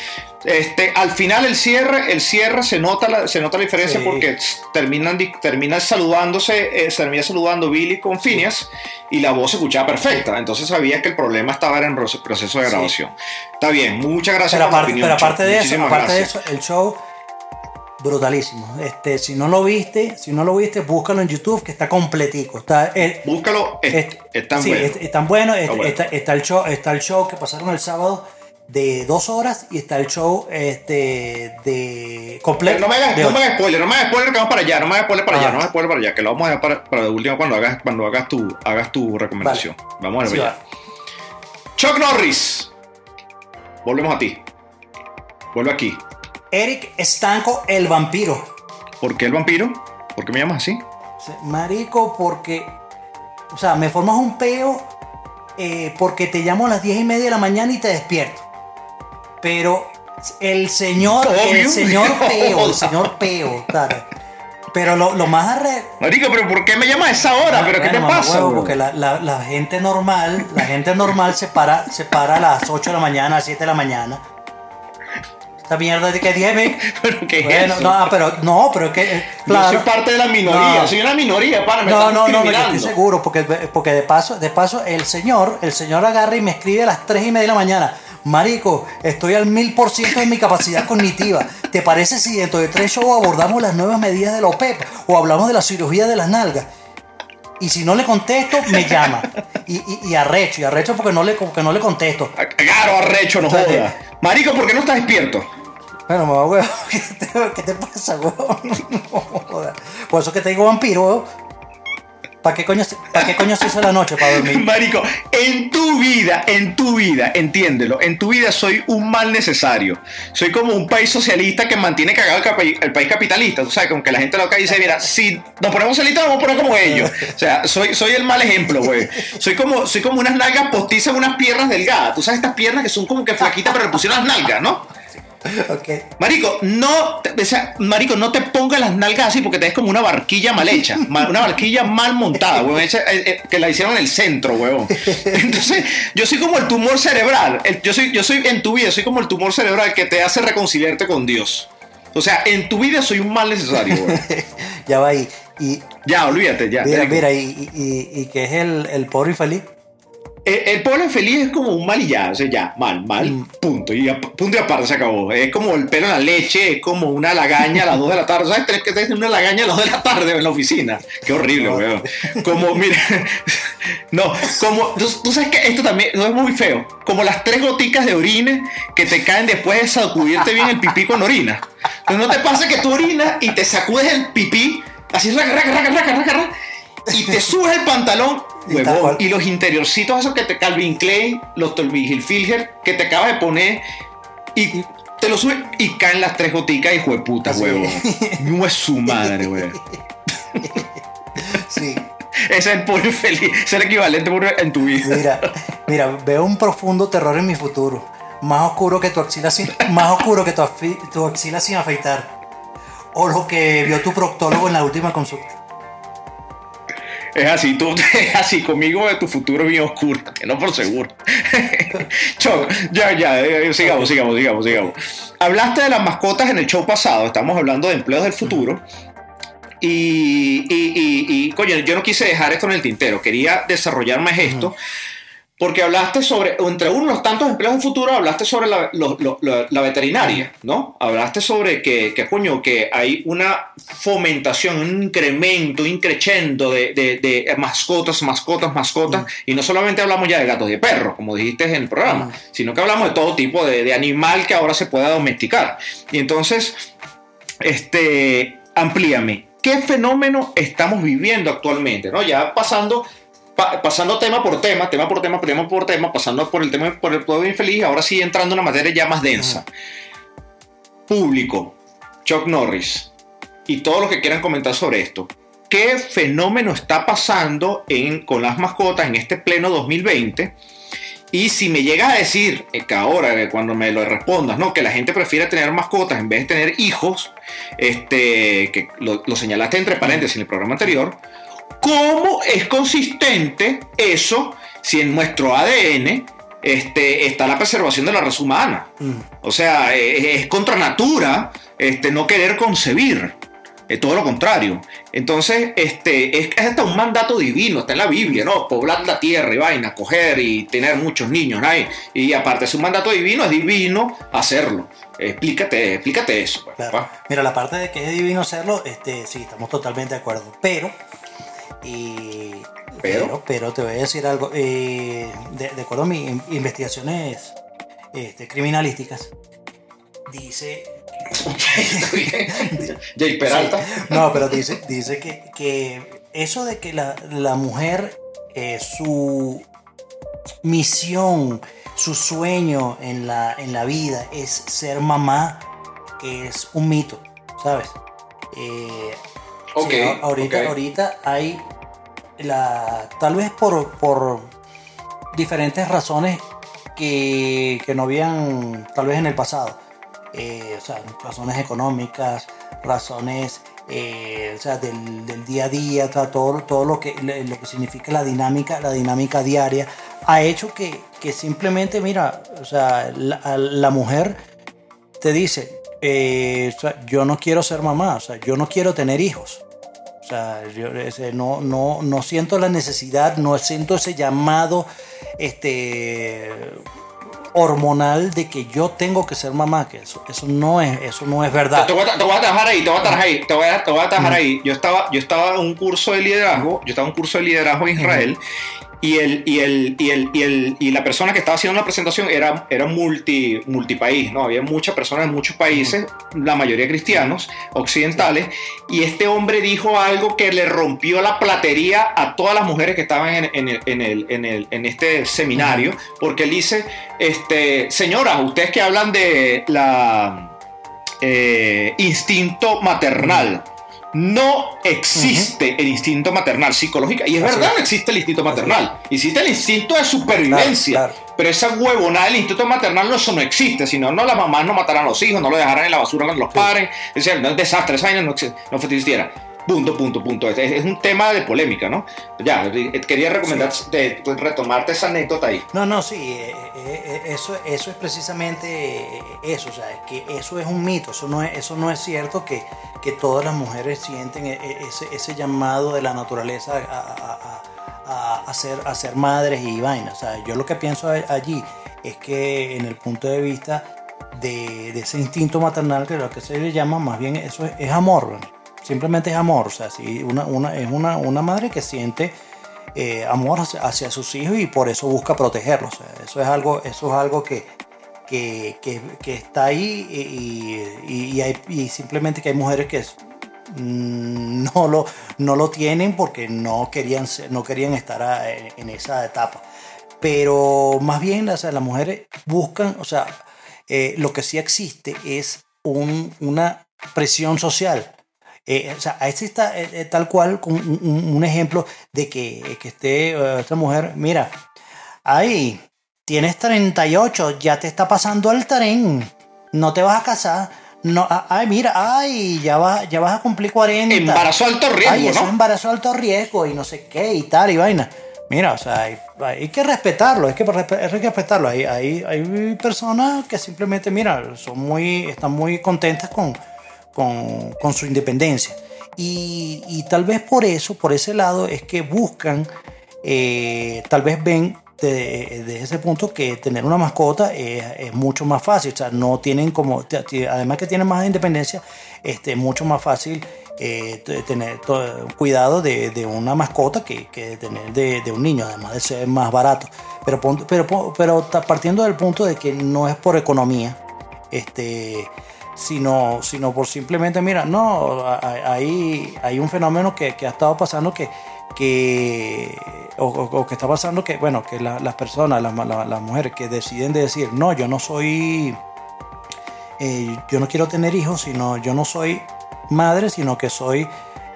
Este, al final el cierre, el cierre se nota la, se nota la diferencia Sí. porque terminan, termina saludándose, eh, termina saludando Billy con Phineas y la voz se escuchaba perfecta. Entonces sabía que el problema estaba en el proce- proceso de Sí. grabación. Está bien, muchas gracias Pero por la aparte, opinión, pero aparte de eso, aparte de eso, el show brutalísimo. Este, si no lo viste, si no lo viste, búscalo en YouTube que está completico. Está, Búscalo, es, est- es tan sí, bueno. es- es tan bueno. Est- Está bueno. Está, está el show, está el show que pasaron el sábado de dos horas y está el show este de completo. No me hagas, de no me ocho. hagas spoiler, no me hagas spoiler que vamos para allá, no me hagas spoiler para Ah. allá, no me hagas spoiler para allá, que lo vamos a dejar para, para de último cuando hagas, cuando hagas tu, hagas tu recomendación. Vamos a ver Sí. Chuck Norris. Volvemos a ti. Vuelve aquí. Eric Estanco, el vampiro. ¿Por qué el vampiro? ¿Por qué me llamas así? Marico, porque. O sea, me formas un peo eh, porque te llamo a las 10 y media de la mañana y te despierto. Pero el señor, Obvio. el señor peo, el señor peo, claro. Pero lo, lo más arre... Marico, pero ¿por qué me llamas a esa hora? ¿Pero qué te pasa? huevo, porque la, la- la gente normal, la gente normal se para, se para a las 8 de la mañana, a las 7 de la mañana. Esta mierda de que 10 me- ¿Pero qué es Bueno, eso? no, pero no, pero es que eh, claro. Yo soy parte de la minoría, No. soy una minoría, para, me No, no, no, yo estoy seguro, porque, porque de paso, de paso, el señor, el señor agarra y me escribe a las 3 y media de la mañana. Marico, estoy al mil por ciento de mi capacidad cognitiva. ¿Te parece si dentro de tres shows abordamos las nuevas medidas de la OPEP o hablamos de la cirugía de las nalgas? Y si no le contesto, me llama. Y, y, y arrecho, y arrecho porque no le, porque no le contesto. Claro, arrecho, no sea, jodas. Marico, ¿por qué no estás despierto? Bueno, mamá, huevo, ¿qué te, qué te pasa, huevo? No. Por eso que te digo vampiro, huevo. ¿Para qué coño, ¿para qué coño se hizo la noche para dormir? Marico, en tu vida, en tu vida, entiéndelo, en tu vida soy un mal necesario. Soy como un país socialista que mantiene cagado el, el país capitalista. Tú sabes, como que la gente loca dice, mira, si nos ponemos socialistas, vamos a poner como ellos. O sea, soy, soy el mal ejemplo, güey. Soy como, soy como unas nalgas postizas, unas piernas delgadas. Tú sabes, estas piernas que son como que flaquitas, pero le pusieron las nalgas, ¿no? Ok. Marico, no, te- o sea, marico, no te pongas las nalgas así porque te ves como una barquilla mal hecha, una barquilla mal montada, weón, hecha, eh, eh, que la hicieron en el centro, weón. Entonces, yo soy como el tumor cerebral, el- yo soy, yo soy en tu vida, soy como el tumor cerebral que te hace reconciliarte con Dios. O sea, en tu vida soy un mal necesario, weón. Ya va ahí. Y Ya, olvídate, ya. mira, y, y, y, y que es el, el pobre infeliz. El, el pueblo infeliz es como un mal y ya, o sea, ya, mal, mal, Mm. punto. Y a- punto y aparte se acabó. Es como el pelo en la leche, es como una lagaña a las 2 de la tarde. ¿Sabes? Tienes que tener una lagaña a las 2 de la tarde en la oficina. Qué horrible, No. weón. Como, mira, no, como, tú, tú sabes que esto también no es muy feo. Como las tres goticas de orina que te caen después de sacudirte bien el pipí con orina. Entonces no te pasa que tú orinas y te sacudes el pipí, así, raca, raca, raca, raca, raca, raca, y te subes el pantalón, huevón, y los interiorcitos esos que te Calvin Klein, los Tommy Hilfiger que te acabas de poner y te los subes y caen las tres goticas, hijo de puta, huevón. No es su madre, huevón. Sí. Ese es el pobre feliz, ese es el equivalente en tu vida. Mira, mira, veo un profundo terror en mi futuro. Más oscuro que tu axila sin, más oscuro que tu, tu axila sin afeitar. O lo que vio tu proctólogo en la última consulta. Es así, tú es así, conmigo de tu futuro bien oscuro, no por seguro. Choc, ya, ya, eh, sigamos, sigamos, sigamos, sigamos. Hablaste de las mascotas en el show pasado, estamos hablando de empleos del futuro. Y, y, coño, yo no quise dejar esto en el tintero, quería desarrollar más esto. Porque hablaste sobre, entre uno de los tantos empleos del futuro, hablaste sobre la, lo- lo- lo- la veterinaria, ¿no? Hablaste sobre que, que, coño, que hay una fomentación, un incremento, un increchendo de, de- de mascotas, mascotas, mascotas, y no solamente hablamos ya de gatos y de perros, como dijiste en el programa, sino que hablamos de todo tipo de, de animal que ahora se pueda domesticar. Y entonces, este, amplíame. ¿Qué fenómeno estamos viviendo actualmente? ¿no? Ya pasando, pa- pasando tema por tema, tema por tema, tema por tema, pasando por el tema por el pueblo infeliz, ahora sí entrando en una materia ya más densa. Público, Chuck Norris y todos los que quieran comentar sobre esto. ¿Qué fenómeno está pasando en, con las mascotas en este pleno 2020? Y si me llegas a decir eh, que ahora, que cuando me lo respondas, ¿no? que la gente prefiere tener mascotas en vez de tener hijos, este, que lo, lo señalaste entre paréntesis en el programa anterior, ¿cómo es consistente eso si en nuestro ADN este, está la preservación de la raza humana? O sea, eh, es, contra natura este, no querer concebir. Es todo lo contrario. Entonces, este, es, es hasta un mandato divino, está en la Biblia, ¿no? Poblar la tierra y vaina, coger y tener muchos niños, ¿no? Y, aparte es un mandato divino, es divino hacerlo. Explícate, explícate eso. pues, Claro. Mira, la parte de que es divino hacerlo, este, sí, estamos totalmente de acuerdo. Pero, y, Pero. pero, pero te voy a decir algo. eh, de, de acuerdo a mis in- investigaciones este, criminalísticas, dice. Jay Peralta. No, pero dice, dice que, que eso de que la, la mujer, eh, su misión, su sueño en la, en la vida es ser mamá, es un mito, ¿sabes? Eh, Ok, sí, ahorita, ahorita hay la, tal vez por, por diferentes razones que, que no habían tal vez en el pasado. Eh, o sea, razones económicas, razones eh, o sea, del, del día a día, o sea, todo, todo lo, que, lo que significa la dinámica, la dinámica diaria, ha hecho que, que simplemente, mira, o sea, la, la mujer te dice, eh, o sea, yo no quiero ser mamá, o sea, yo no quiero tener hijos. O sea, yo ese, no, no, no siento la necesidad, no siento ese llamado este, hormonal de que yo tengo que ser mamá, que eso, eso, no, es, eso no es verdad. Te voy, a, te voy a dejar ahí, te voy a dejar ahí, te voy a, te voy a dejar ahí. Yo estaba, yo estaba en un curso de liderazgo, yo estaba en un curso de liderazgo en Israel y, el, y, el, y, el, y, el, y la persona que estaba haciendo la presentación era, era multi, multipaís, ¿no? Había muchas personas en muchos países, la mayoría cristianos, occidentales, y este hombre dijo algo que le rompió la platería a todas las mujeres que estaban en, en, el, en, el, en, el, en este seminario, porque él dice, este, señoras, ustedes que hablan de la eh, instinto maternal. No existe el instinto maternal psicológica. Y es Así verdad, es. no existe el instinto maternal. Existe el instinto de supervivencia. Claro, claro. Pero esa huevonada del instinto maternal no, eso no existe. Sino, no, las mamás no matarán a los hijos, no lo dejarán en la basura cuando los paren. Es decir, no es desastre, esa vaina no, no existiera. Punto, punto, punto. Es, es un tema de polémica, ¿no? Ya, quería recomendar, de- de retomarte esa anécdota ahí. No, no, sí, eh, eh, eh, eso, eso es precisamente eso, o sea, es que eso es un mito, eso no es, eso no es cierto que, que todas las mujeres sienten ese, ese llamado de la naturaleza a, a- a- ser, a ser madres y vainas. O sea, yo lo que pienso allí es que en el punto de vista de, de ese instinto maternal, que lo que se le llama más bien eso es, es amor, ¿no? Simplemente es amor, o sea, si una, una, es una, una madre que siente eh, amor hacia, sus hijos y por eso busca protegerlos. O sea, eso es algo, eso es algo que, que, que- está ahí y, y- simplemente que hay mujeres que mm, no lo, no lo tienen porque no querían, no querían estar en, esa etapa. Pero más bien las mujeres buscan, o sea, eh, lo que sí existe es un- una presión social. Eh, o sea, ahí está eh, eh, tal cual un, un- un ejemplo de que, que esté eh, esta mujer, mira, ay, tienes 38, ya te está pasando el tren, no te vas a casar, no, ay, mira, ay, ya vas, ya vas a cumplir 40. Embarazo alto riesgo, Ay, eso ¿no? embarazo alto riesgo y no sé qué y tal y vaina. Mira, o sea, hay, hay que respetarlo, hay que, hay que respetarlo. Hay, hay, hay personas que simplemente, mira, son muy, están muy contentas con, con, con su independencia. Y, y tal vez por eso, por ese lado, es que buscan, eh, tal vez ven de, de ese punto que tener una mascota es, es mucho más fácil. O sea, no tienen como, además que tienen más independencia, este, mucho más fácil eh, tener cuidado de, de una mascota que, que tener de, de un niño, además de ser más barato. Pero, pero, pero partiendo del punto de que no es por economía, este, sino, sino por simplemente, mira, no, hay, hay un fenómeno que, que ha estado pasando que, que o, que está pasando que, bueno, que la- las personas, las, la- las mujeres que deciden de decir, no, yo no soy, eh, yo no quiero tener hijos, sino yo no soy madre, sino que soy,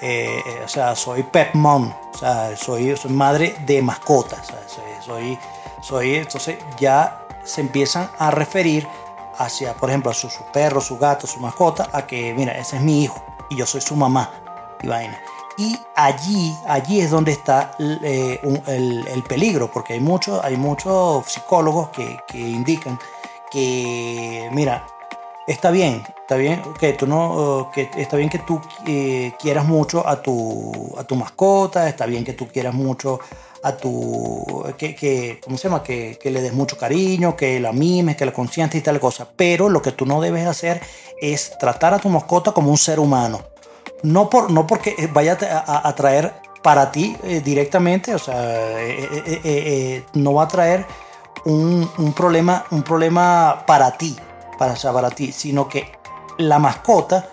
eh, eh, o sea, soy pet mom, o sea, soy, soy madre de mascotas, soy, soy, soy- entonces ya se empiezan a referir hacia, por ejemplo, a su, su perro, su gato, su mascota, a que, mira, ese es mi hijo y yo soy su mamá y vaina. Y allí, allí es donde está eh, el, el peligro, porque hay muchos hay muchos psicólogos que, que indican que, mira, está bien, está bien que tú no, que está bien que tú eh, quieras mucho a tu, a tu mascota, está bien que tú quieras mucho a tu, que, que ¿cómo se llama? Que, que le des mucho cariño, que la mimes, que la consientes y tal cosa. Pero lo que tú no debes hacer es tratar a tu mascota como un ser humano. No, por, no porque vaya a, a- a traer para ti eh, directamente, o sea, eh, eh, eh, eh, no va a traer un, un problema, un problema para ti, para, o sea, para ti, sino que la mascota,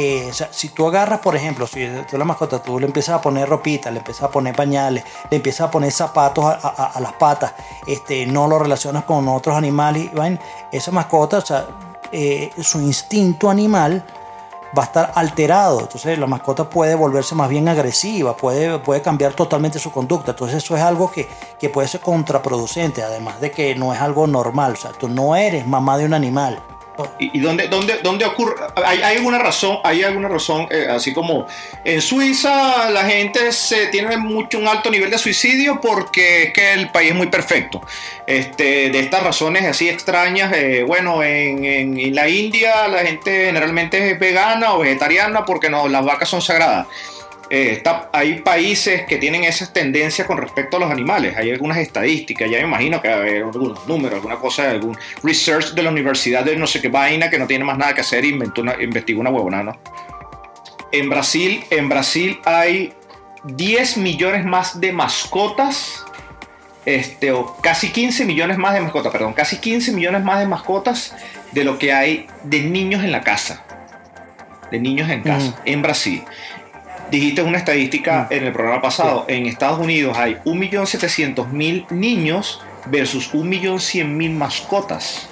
eh, si tú agarras, por ejemplo, si tú la mascota, tú le empiezas a poner ropita, le empiezas a poner pañales, le empiezas a poner zapatos a, las patas, este, no lo relacionas con otros animales, vaina, esa mascota, o sea, eh, su instinto animal va a estar alterado. Entonces la mascota puede volverse más bien agresiva, puede, puede cambiar totalmente su conducta. Entonces eso es algo que, que puede ser contraproducente, además de que no es algo normal. O sea, tú no eres mamá de un animal. ¿Y, dónde, dónde, dónde ocurre? ¿Hay, hay alguna razón? ¿Hay alguna razón? eh, así como en Suiza la gente se tiene mucho un alto nivel de suicidio porque es que el país es muy perfecto. Este, de estas razones así extrañas, eh, bueno, en, en- en la India la gente generalmente es vegana o vegetariana porque no, las vacas son sagradas. Eh, está- hay países que tienen esas tendencias con respecto a los animales. Hay algunas estadísticas, ya me imagino que haber algunos números, alguna cosa, algún research de la universidad de no sé qué vaina que no tiene más nada que hacer e inventó una, investigó una huevona, ¿no? En Brasil, en Brasil hay 10 millones más de mascotas, este, o casi 15 millones más de mascotas, perdón, casi 15 millones más de mascotas de lo que hay de niños en la casa. De niños en casa, Ujú. en Brasil. Dijiste una estadística en el programa pasado. En Estados Unidos hay 1.700.000 niños versus 1.100.000 mascotas.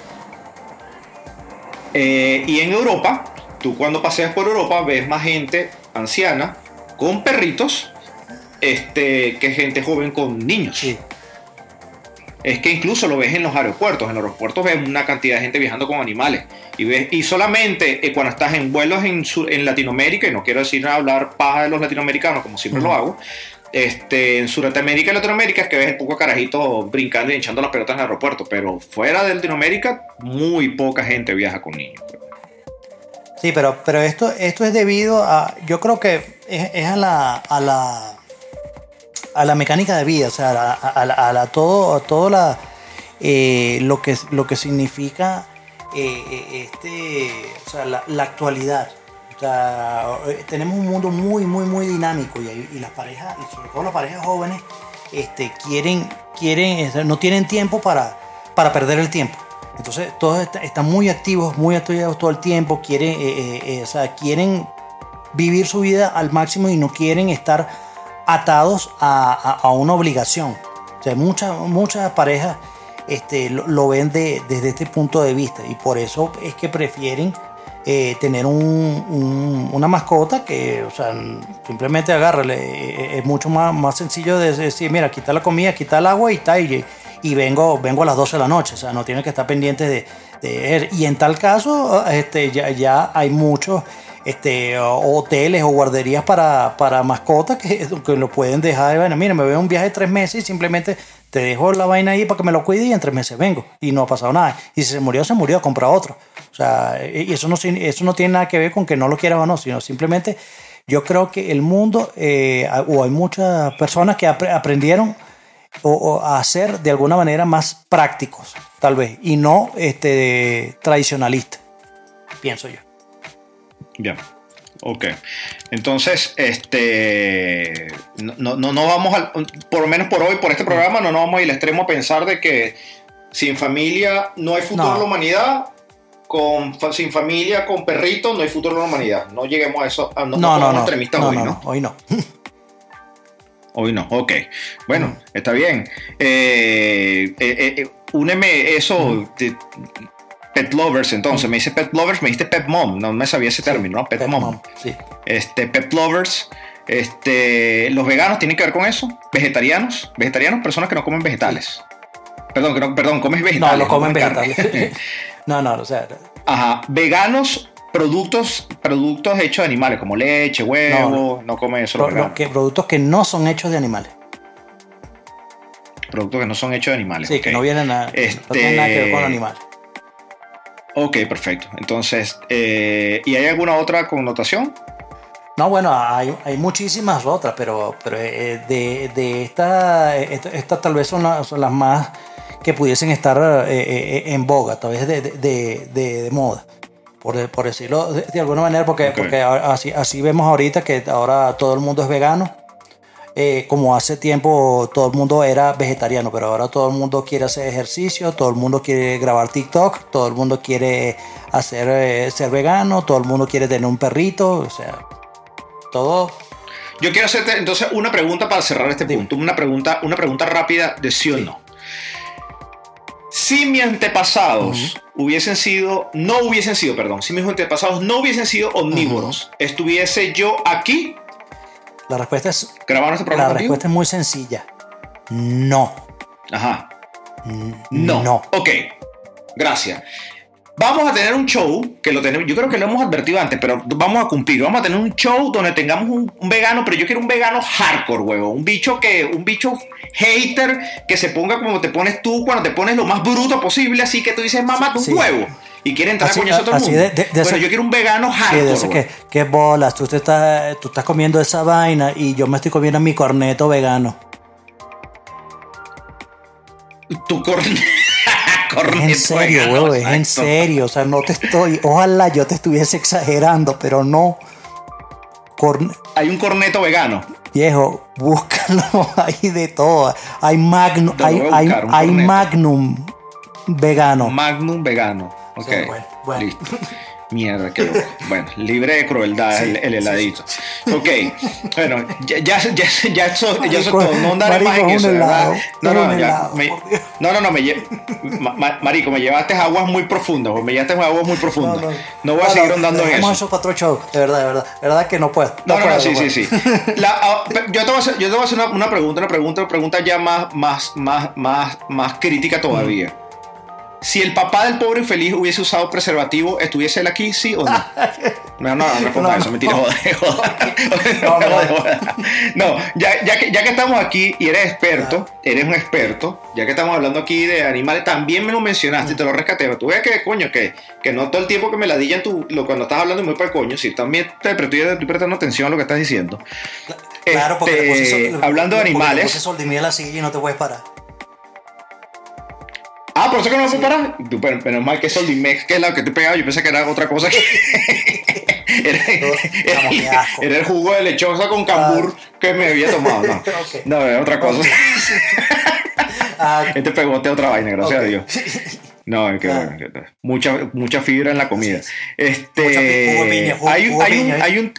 Eh, y en Europa, tú cuando paseas por Europa ves más gente anciana con perritos este, que gente joven con niños. Sí. Es que incluso lo ves en los aeropuertos. En los aeropuertos ves una cantidad de gente viajando con animales. Y, ves, y solamente eh, cuando estás en vuelos en, Sur- en Latinoamérica, y no quiero decir hablar paja de los latinoamericanos como siempre lo hago, este, en Sudamérica y Latinoamérica es que ves el poco carajito brincando y hinchando las pelotas en el aeropuerto. Pero fuera de Latinoamérica, muy poca gente viaja con niños. Sí, pero, pero esto, esto es debido a, yo creo que es, es a la, a la a la mecánica de vida, o sea, a, a- a a la- todo, a todo la, eh, lo, que, lo que significa eh, eh, este, o sea, la, actualidad. O sea, eh, tenemos un mundo muy, muy, muy dinámico y, las parejas, y sobre todo las parejas jóvenes, este, quieren, quieren, no tienen tiempo para, para perder el tiempo. Entonces, todos est- están muy activos, muy activos todo el tiempo, quieren, eh, o sea, quieren vivir su vida al máximo y no quieren estar atados a, a- una obligación. O sea, muchas, muchas parejas este, lo, ven de- desde este punto de vista y por eso es que prefieren eh, tener un- un- una mascota que, o sea, simplemente agárrale. Eh, Es mucho más, más sencillo de decir, mira, quita la comida, quita el agua y tal, y, y vengo, vengo a las 12 de la noche. O sea, no tienes que estar pendiente de, de. Y en tal caso, este, ya, ya hay muchos este, hoteles o guarderías para, para mascotas que, que lo pueden dejar. Bueno, mira, me a un viaje de tres meses y simplemente te dejo la vaina ahí para que me lo cuide y en tres meses vengo. Y no ha pasado nada. Y si se murió, se murió, compra otro. O sea, y eso no, eso no tiene nada que ver con que no lo quieras o no, sino simplemente yo creo que el mundo, eh, o hay muchas personas que apre- aprendieron o, o a ser de alguna manera más prácticos, tal vez, y no este, tradicionalistas, pienso yo. Ya. Ok. Entonces, este. No, no, no vamos al. Por lo menos por hoy, por este programa, no nos vamos a ir al extremo a pensar de que sin familia no hay futuro No. en la humanidad. Con, sin familia, con perrito, no hay futuro en la humanidad. No lleguemos a eso. a- no, No, no, extremistas hoy, no, hoy no. Hoy no, ok. Bueno, está bien. Eh, eh, eh, úneme eso. de pet lovers, entonces. Me dice pet lovers, me dijiste pet mom. No me sabía ese término, ¿no? Pet, Pet mom. mom, sí. Este, pet lovers. Este, los veganos tienen que ver con eso. Vegetarianos. Vegetarianos, personas que no comen vegetales. Perdón, que no, perdón, comes No, vegetales. lo comen carne. vegetales. no, no, o sea, Ajá. Veganos, productos, productos hechos de animales, como leche, huevo. No, comen eso. los pro- veganos. lo que, productos que no son hechos de animales. Productos que no son hechos de animales. Sí, que no vienen a, Este- no tienen nada que ver con animales. Ok, perfecto. Entonces, eh, ¿y hay alguna otra connotación? No, bueno, hay, hay muchísimas otras, pero, pero eh, de, de estas esta, estas tal vez son las, son las más que pudiesen estar eh, eh, en boga, tal vez de, de, de- moda, por, por decirlo de, alguna manera, porque, porque así, así vemos ahorita que ahora todo el mundo es vegano. Eh, como hace tiempo todo el mundo era vegetariano, pero ahora todo el mundo quiere hacer ejercicio, todo el mundo quiere grabar TikTok, todo el mundo quiere hacer eh, ser vegano, todo el mundo quiere tener un perrito, o sea, todo Yo quiero hacerte entonces una pregunta para cerrar este Dime. punto. Una pregunta, una pregunta rápida de sí o no. Si mis antepasados hubiesen sido, no hubiesen sido, perdón, si mis antepasados no hubiesen sido omnívoros, ¿estuviese yo aquí La respuesta es, grabando este la programa contigo? respuesta es muy sencilla. No. Ajá. N- No. No. Ok. Gracias. Vamos a tener un show que lo tenemos, yo creo que lo hemos advertido antes, pero vamos a cumplir. Vamos a tener un show donde tengamos un, un vegano, pero yo quiero un vegano hardcore, huevo. Un bicho que, un bicho hater que se ponga como te pones tú cuando te pones lo más bruto posible, así que tú dices, mamá, tu Sí. huevo. Y quiere entrar Así- a coñazo a todo el mundo. de- de- de bueno, yo quiero un vegano hardcore. dice que, huevo. que bolas, tú, te estás, tú estás comiendo esa vaina y yo me estoy comiendo mi corneto vegano. Tu corneto en serio, vegano, es en serio. O sea, no te estoy. Ojalá yo te estuviese exagerando, pero no. Corne- Hay un corneto vegano. viejo, búscalo ahí de todo. Hay Magnum, hay, hay, hay. Magnum vegano. Magnum vegano. Ok. Sí, bueno, bueno. Listo. Mierda, qué loco. Bueno, libre de crueldad el, el heladito. Ok. Bueno, ya, ya, ya, ya eso, ya eso todo. No andaré más en eso, ¿verdad? No, no, ya. helado, me- no, no, no, me lle- ma- ma- Marico, me llevaste aguas muy profundas. Me llevaste aguas muy profundas. No, voy a seguir ahondando en eso. eso para otro show, de verdad, de verdad. De verdad que no puedo. No, no, sí, puedo. sí, sí. La- ah, yo te voy a hacer, yo te voy a hacer una, una pregunta, una pregunta, una pregunta ya más, más, más, más, más crítica todavía. Si el papá del pobre infeliz hubiese usado preservativo, ¿estuviese él aquí, sí o no? No, no, no responda No, eso, no. mentira, joda, joda. No, no. Joda, joda. No, ya, ya, que, ya que estamos aquí y eres experto, eres un experto, ya que estamos hablando aquí de animales, también me lo mencionaste y te lo rescaté. pero Tú ves que, coño, que, que no todo el tiempo que me ladillan tú, lo, cuando estás hablando muy para el coño, sí, también te pero estoy, estoy prestando atención a lo que estás diciendo. Claro, porque le puse Este, sol- hablando de porque le animales. puse sol de miel a la silla y no te puedes parar. Ah, por eso que no me puedo parar. Pero, menos mal que es Soldimex, que es la que te pegaba. Yo pensé que era otra cosa. Que... era, el jugo de lechosa con cambur que me había tomado. No, era otra cosa. Ah, este pegote otra vaina, gracias a Dios. No, es que Ah. bueno, mucha, mucha fibra en la comida. Este, pi- jugo de piña, jugo- hay, jugo hay un, piña, ¿eh? hay un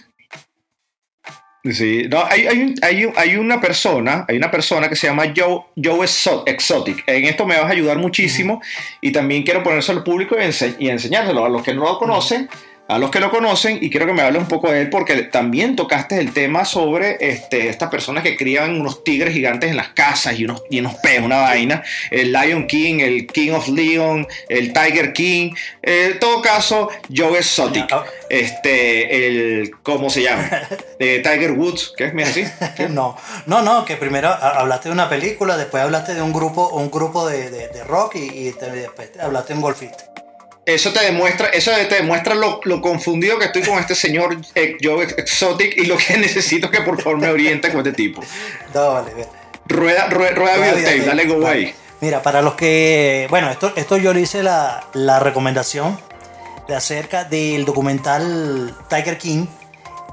Sí, no, hay, hay, hay, hay una persona, hay una persona que se llama Joe, Joe Exo- Exotic. En esto me vas a ayudar muchísimo y también quiero ponerse al público y, ense- y enseñárselo a los que no lo conocen, a los que lo conocen y quiero que me hable un poco de él porque también tocaste el tema sobre este, estas personas que crían unos tigres gigantes en las casas y unos, y unos peces, una vaina. El Lion King, el King of Leon, el Tiger King. Eh, en todo caso, Joe Exotic. Este, el, ¿cómo se llama? Eh, Tiger Woods, ¿qué es? Así. No, no, no, que primero ha- hablaste de una película, después hablaste de un grupo, un grupo de, de- de rock y, y después hablaste de un golfista. Eso te demuestra, eso te demuestra lo, lo confundido que estoy con este señor eh, Joe Exotic y lo que necesito que por favor me oriente con este tipo. Ve. Rueda, rueda, rueda Rueda videotape, dale go vale. ahí. Mira, para los que. Bueno, esto, esto yo le hice la, la recomendación de acerca del documental Tiger King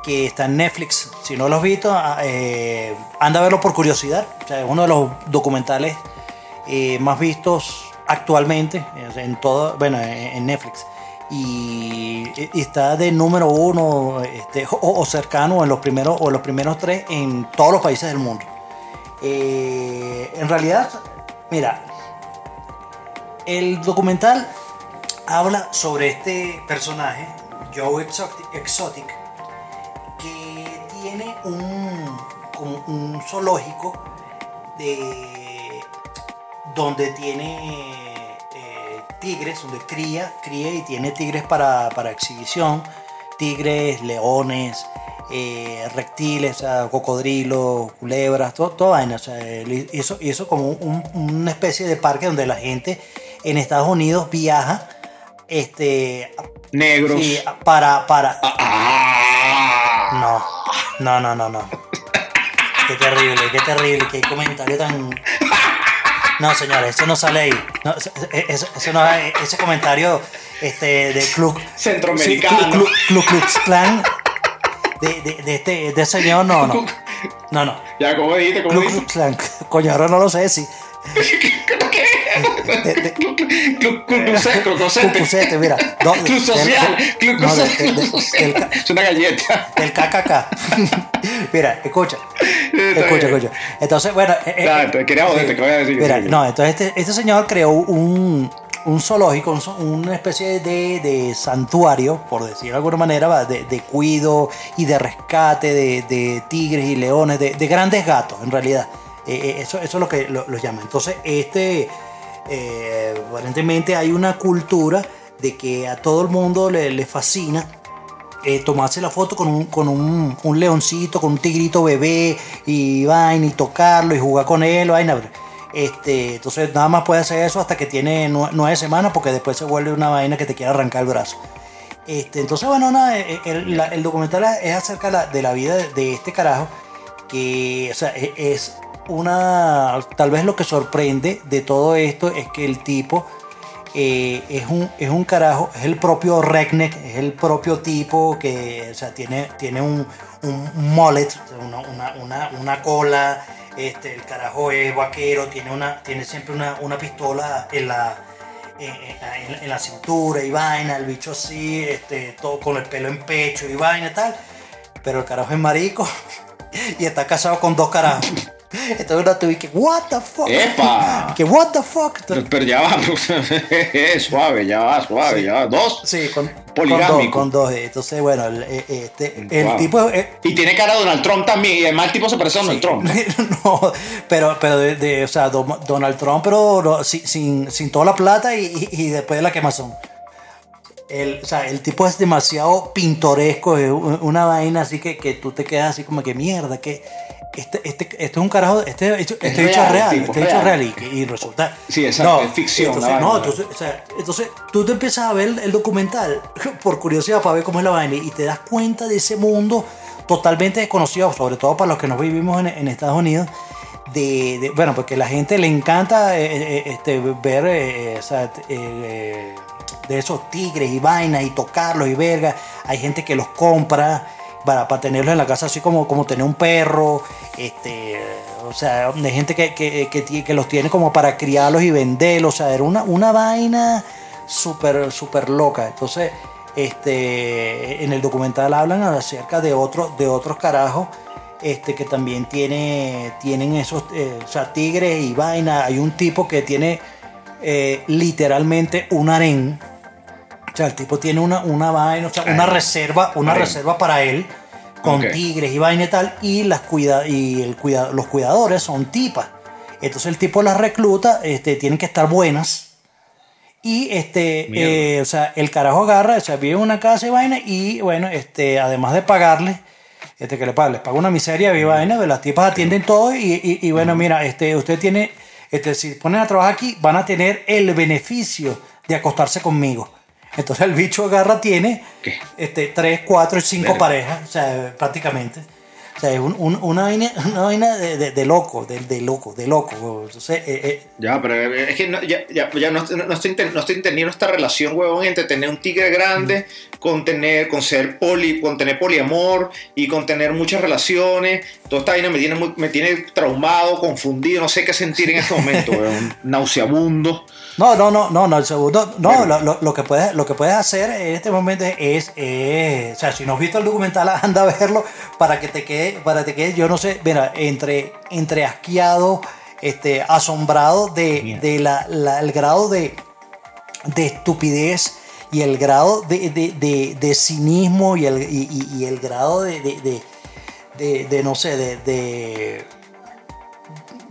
que está en Netflix. Si no lo has visto, ah, eh, anda a verlo por curiosidad. O sea, es uno de los documentales eh, más vistos actualmente en todo, bueno, en, Netflix. Y, está de número uno este, o, cercano en los primeros o los primeros tres en todos los países del mundo. Eh, en realidad, mira, el documental habla sobre este personaje, Joe Exotic, que tiene un, un zoológico de, donde tiene eh, tigres, donde cría, cría y tiene tigres para, para exhibición, tigres, leones, eh, reptiles, o sea, cocodrilos, culebras, todo, toda vaina. O sea, hizo, hizo como un- una especie de parque donde la gente en Estados Unidos viaja este, Negros. sí, para, para, Ah. no, no, no, no, no. Qué terrible, qué terrible, qué comentario tan. No, señores, eso no sale ahí. No, eso, eso- no, ese comentario este, de Club. Centroamericano. Sí, Club, Club, Club de, de, de este de ese señor, no, no. No, no. Ya, ¿cómo dijiste? ¿Cómo dijiste? Coño, ahora no lo sé si. Club, mira. Club social. del- Club del- social. del- del- del- Es una galleta. El KKK. Mira, escucha. Escucha, escucha. Entonces, bueno. eh, eh, quería joderte, ¿qué voy a decir? Mira, no, entonces este, este señor creó un, un zoológico, un zo- una especie de, de santuario, por decirlo de alguna manera, de, de cuido y de rescate de, de tigres y leones, de, de grandes gatos, en realidad. Eh, eso, eso es lo que lo, lo llaman. Entonces, este, eh, aparentemente hay una cultura de que a todo el mundo le, le fascina eh, tomarse la foto con, un, con un, un leoncito, con un tigrito bebé y vaina y tocarlo y jugar con él, vaina. Este, entonces nada más puede hacer eso hasta que tiene nue- nueve semanas porque después se vuelve una vaina que te quiere arrancar el brazo. Este, entonces, bueno, nada, eh, el, el documental es acerca de la, vida de, de este carajo que, o sea, e- es una, tal vez lo que sorprende de todo esto es que el tipo eh, es, un, es un carajo, es el propio Redneck, es el propio tipo que, o sea, tiene, tiene un, un mullet, una, una, una, cola, este, el carajo es vaquero, tiene, una, tiene siempre una, una pistola en la, en la cintura y vaina, el bicho así, este, todo con el pelo en pecho y vaina y tal, pero el carajo es marico y está casado con dos carajos. Entonces uno tuve que, what the fuck? ¡Epa! Que what the fuck? Pero ya va, suave, ya va, suave, ya va. Dos. Sí, con, Poligámico. Con dos, con dos. Entonces, bueno, el, eh, este, el Wow. tipo... eh, Y tiene cara de Donald Trump también. Y además el tipo se parece a Donald Trump. no, pero, pero de, de- o sea, Don- Donald Trump, pero no, sin, sin, toda la plata y, y- después de la quemazón. El, o sea, el tipo es demasiado pintoresco, es una vaina así que, que tú te quedas así como que mierda, que este, este, este es un carajo, este, este, este es real, real, tipo, este bicho es real. real y, y resulta... Sí, exacto, es ficción, Entonces, no, entonces, o sea, entonces tú te empiezas a ver el, documental por curiosidad para ver cómo es la vaina y te das cuenta de ese mundo totalmente desconocido, sobre todo para los que nos vivimos en, en Estados Unidos. De, de- bueno, porque a la gente le encanta eh, eh, este, ver eh, o sea, eh, eh, de esos tigres y vainas y tocarlos y verga. Hay gente que los compra para, para tenerlos en la casa, así como, como tener un perro. Este, o sea, hay gente que, que, que, que los tiene como para criarlos y venderlos. O sea, era una, una vaina súper, súper loca. Entonces, este, en el documental hablan acerca de, otro, de otros carajos este, que también tiene, tienen esos, eh, o sea, tigres y vaina. Hay un tipo que tiene eh, literalmente un harén. O sea, el tipo tiene una, una vaina, o sea, una Harén. reserva, una reserva para él, con tigres y vaina y tal, y, las cuida, y el cuida, los cuidadores son tipas. Entonces el tipo las recluta, este, tienen que estar buenas. Y este, eh, o sea, el carajo agarra, o sea, vive en una casa y vaina, y bueno, este, además de pagarle, este, que le paga, les paga una miseria y vaina, las tipas atienden todo, y, y- y bueno, mira, este, usted tiene, este, si ponen a trabajar aquí, van a tener el beneficio de acostarse conmigo. Entonces el bicho agarra, tiene ¿Qué? este, tres, cuatro y cinco Verga. parejas, o sea, prácticamente. O sea, es un- un- una vaina, una vaina de, de- de loco, de, de loco, de loco. Entonces, eh, eh, Ya, pero es que no, ya, ya, ya no, no estoy, no estoy entendiendo esta relación, huevón, entre tener un tigre grande, con tener, con ser poli, con tener poliamor y con tener muchas relaciones. Toda esta vaina me tiene, me tiene traumado, confundido, no sé qué sentir en este momento, huevón. Nauseabundo. No, no, no, no, no, el segundo, no, Bueno. lo, lo- lo que puedes, lo que puedes hacer en este momento es, eh, o sea, si no has visto el documental, anda a verlo para que te quede, para que te quede, yo no sé, mira, entre, entre asqueado, este, asombrado de, de la, la- el grado de, de estupidez y el grado de, de- de- de cinismo y el, y, el grado de- de, no sé, de,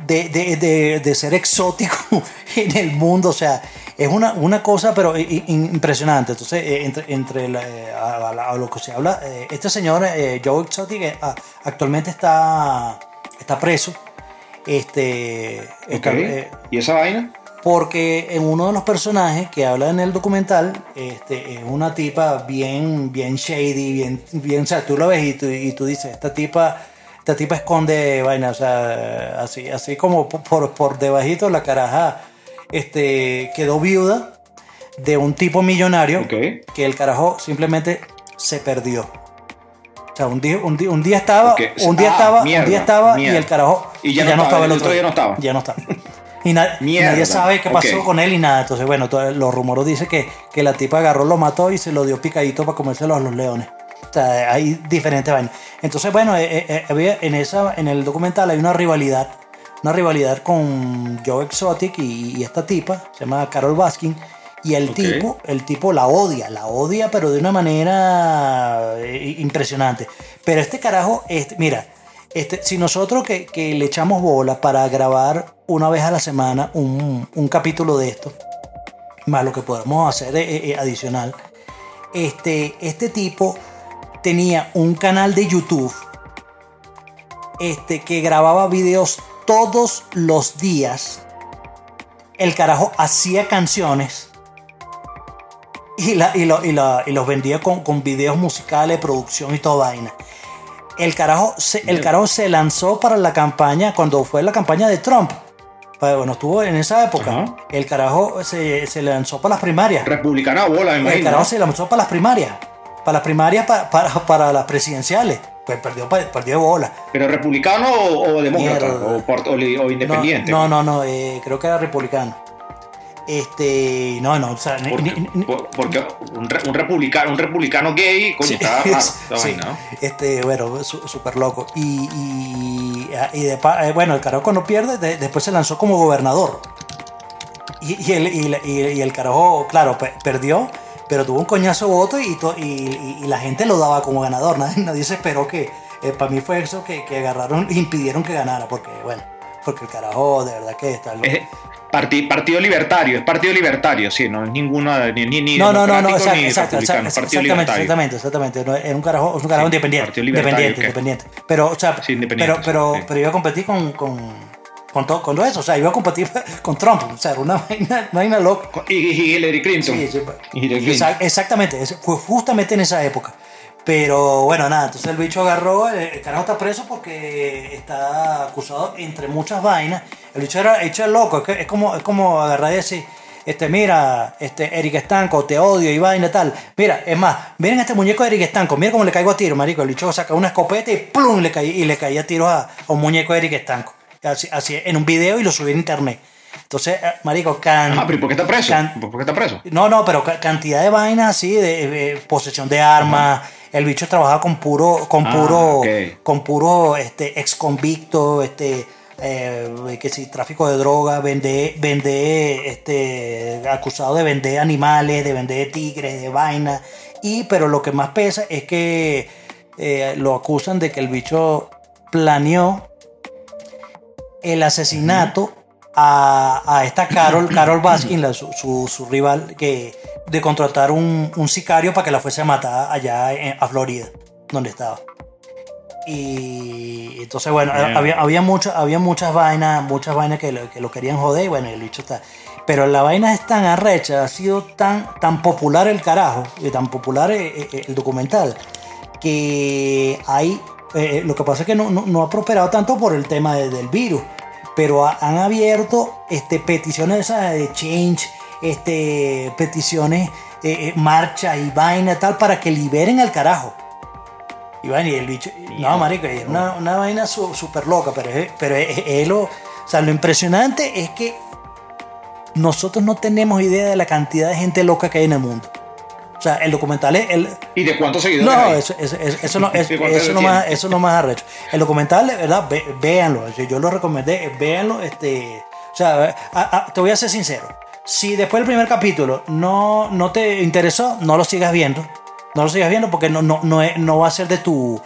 de, de, de- de- ser exótico en el mundo, o sea, es una, una cosa pero impresionante. Entonces, eh, entre, entre la- eh, a, lo que se habla, eh, este señor, Joe Exotic, actualmente está, está preso. Este, está, eh, ¿Y esa vaina? porque en uno de los personajes que habla en el documental este, es una tipa bien, bien shady, bien, bien, o sea, tú lo ves y tú, y tú dices, esta tipa, esta tipa esconde vaina, o sea, así, así como por, por, debajito la caraja este, quedó viuda de un tipo millonario que el carajo simplemente se perdió. O sea, un día, un día, un día estaba, un día Ah, estaba, mierda, un día estaba y el carajo Y ya no estaba, el otro día no estaba. Ya no estaba. Y, na- y Mierda, nadie sabe qué pasó con él y nada. Entonces, bueno, los rumores dicen que, que la tipa agarró, lo mató y se lo dio picadito para comérselo a los leones. Sea, hay diferentes vainas. Entonces, bueno, eh, eh, eh, había- en, esa, en el documental hay una rivalidad. Una rivalidad con Joe Exotic y, y esta tipa, se llama Carol Baskin. Y el tipo, el tipo la odia, la odia, pero de una manera impresionante. Pero este carajo, este, mira, este, si nosotros que, que le echamos bola para grabar una vez a la semana un, un capítulo de esto, más lo que podemos hacer eh, adicional, este, este tipo tenía un canal de YouTube este, que grababa videos todos los días. El carajo hacía canciones y, la, y, lo- y la- y los vendía con, con videos musicales, producción y toda vaina. El carajo, se, el carajo se lanzó para la campaña, cuando fue la campaña de Trump. Pues, Bueno, estuvo en esa época. Ajá. El carajo se, se lanzó para las primarias. Republicana bola, me El imagino. carajo se lanzó para las primarias. Para las primarias, para, para, para las presidenciales. Pues perdió, perdió bola. ¿Pero republicano o, o demócrata? O, independiente? No, no, no, eh, creo que era republicano. Este, no, no, o sea, Porque, ni- ni- por- porque un, re- un republicano, un republicano gay, coño, Sí, está raro. sí, ¿no? Este, bueno, súper loco. Y, y, y de eh, bueno, el carajo cuando pierde, de- después se lanzó como gobernador. Y, y el, y, el carajo, claro, pe- perdió, pero tuvo un coñazo voto y, y, y- y la gente lo daba como ganador. Nadie, nadie se esperó que, para mí fue eso que, que agarraron, impidieron que ganara, porque, bueno, porque el carajo de verdad que está... Es parti- partido libertario, es partido libertario, sí, no es ninguna, ni, ni, ni No, no, no, no, exacto, ni exacto, exacto, es partido exactamente, libertario. exactamente, exactamente. No, era un carajo, es un carajo Sí, independiente, partido independiente, independiente. Pero, o sea, Sí, independiente, pero, pero, sí. pero iba a competir con, con, con, todo, con eso, o sea, iba a competir con Trump, o sea, era una vaina, una vaina loca. Y, y Hillary Clinton. Sí, sí, Y Hillary exa- Clinton. exactamente, fue justamente en esa época. Pero bueno, nada, entonces el bicho agarró, el, carajo está preso porque está acusado entre muchas vainas. El bicho era hecho el loco, es, que- es como, es como agarrar y decir, este, mira, este, Eric Estanco, te odio y vaina y tal. Mira, es más, miren este muñeco de Eric Estanco, mira cómo le caigo a tiro, marico. El bicho saca una escopeta y plum, le caí, y le caía a tiros a, a un muñeco de Eric Estanco. Así, así, en un video y lo subí en internet. Entonces, eh, marico, can, Ah, pero ¿y por qué está preso? can- ¿Por qué está preso? no, no, pero ca- cantidad de vainas así, de, de posesión de armas. El bicho trabajaba con puro, con Ah, puro, con puro este, ex convicto, este, eh, que si tráfico de droga, vende, vende, este, acusado de vender animales, de vender tigres, de vainas. Y, pero lo que más pesa es que eh, lo acusan de que el bicho planeó el asesinato a, a esta Carol, Carol Baskin, la- su, su- su rival, que, de contratar un, un sicario para que la fuese a matar allá en- a Florida, donde estaba. Y entonces, bueno, había, había, mucho- había muchas vainas, muchas vainas que lo, que lo querían joder, y bueno, el bicho está. Pero la vaina es tan arrecha, ha sido tan, tan popular el carajo, y tan popular eh, eh, el documental, que hay eh, lo que pasa es que no, no- no ha prosperado tanto por el tema de- del virus, pero ha- han abierto este, peticiones esas de change, este, peticiones, eh, eh, marcha y vaina tal para que liberen al carajo. Y vaina, y el bicho, no, marico, es una, una vaina su- súper loca, pero, es, pero es, es- es lo, o sea, lo impresionante es que nosotros no tenemos idea de la cantidad de gente loca que hay en el mundo. O sea, el documental es, el, ¿Y de cuántos seguidores no, hay? eso, eso, eso, no, es- ¿Y cuánto eso, no más, eso no más arrecho. El documental, verdad, ve- véanlo. Yo, lo recomendé, véanlo. Este, o sea, a- a- te voy a ser sincero. Si después del primer capítulo no, no te interesó, no lo sigas viendo. No lo sigas viendo porque no, no, no, no va a ser de tu...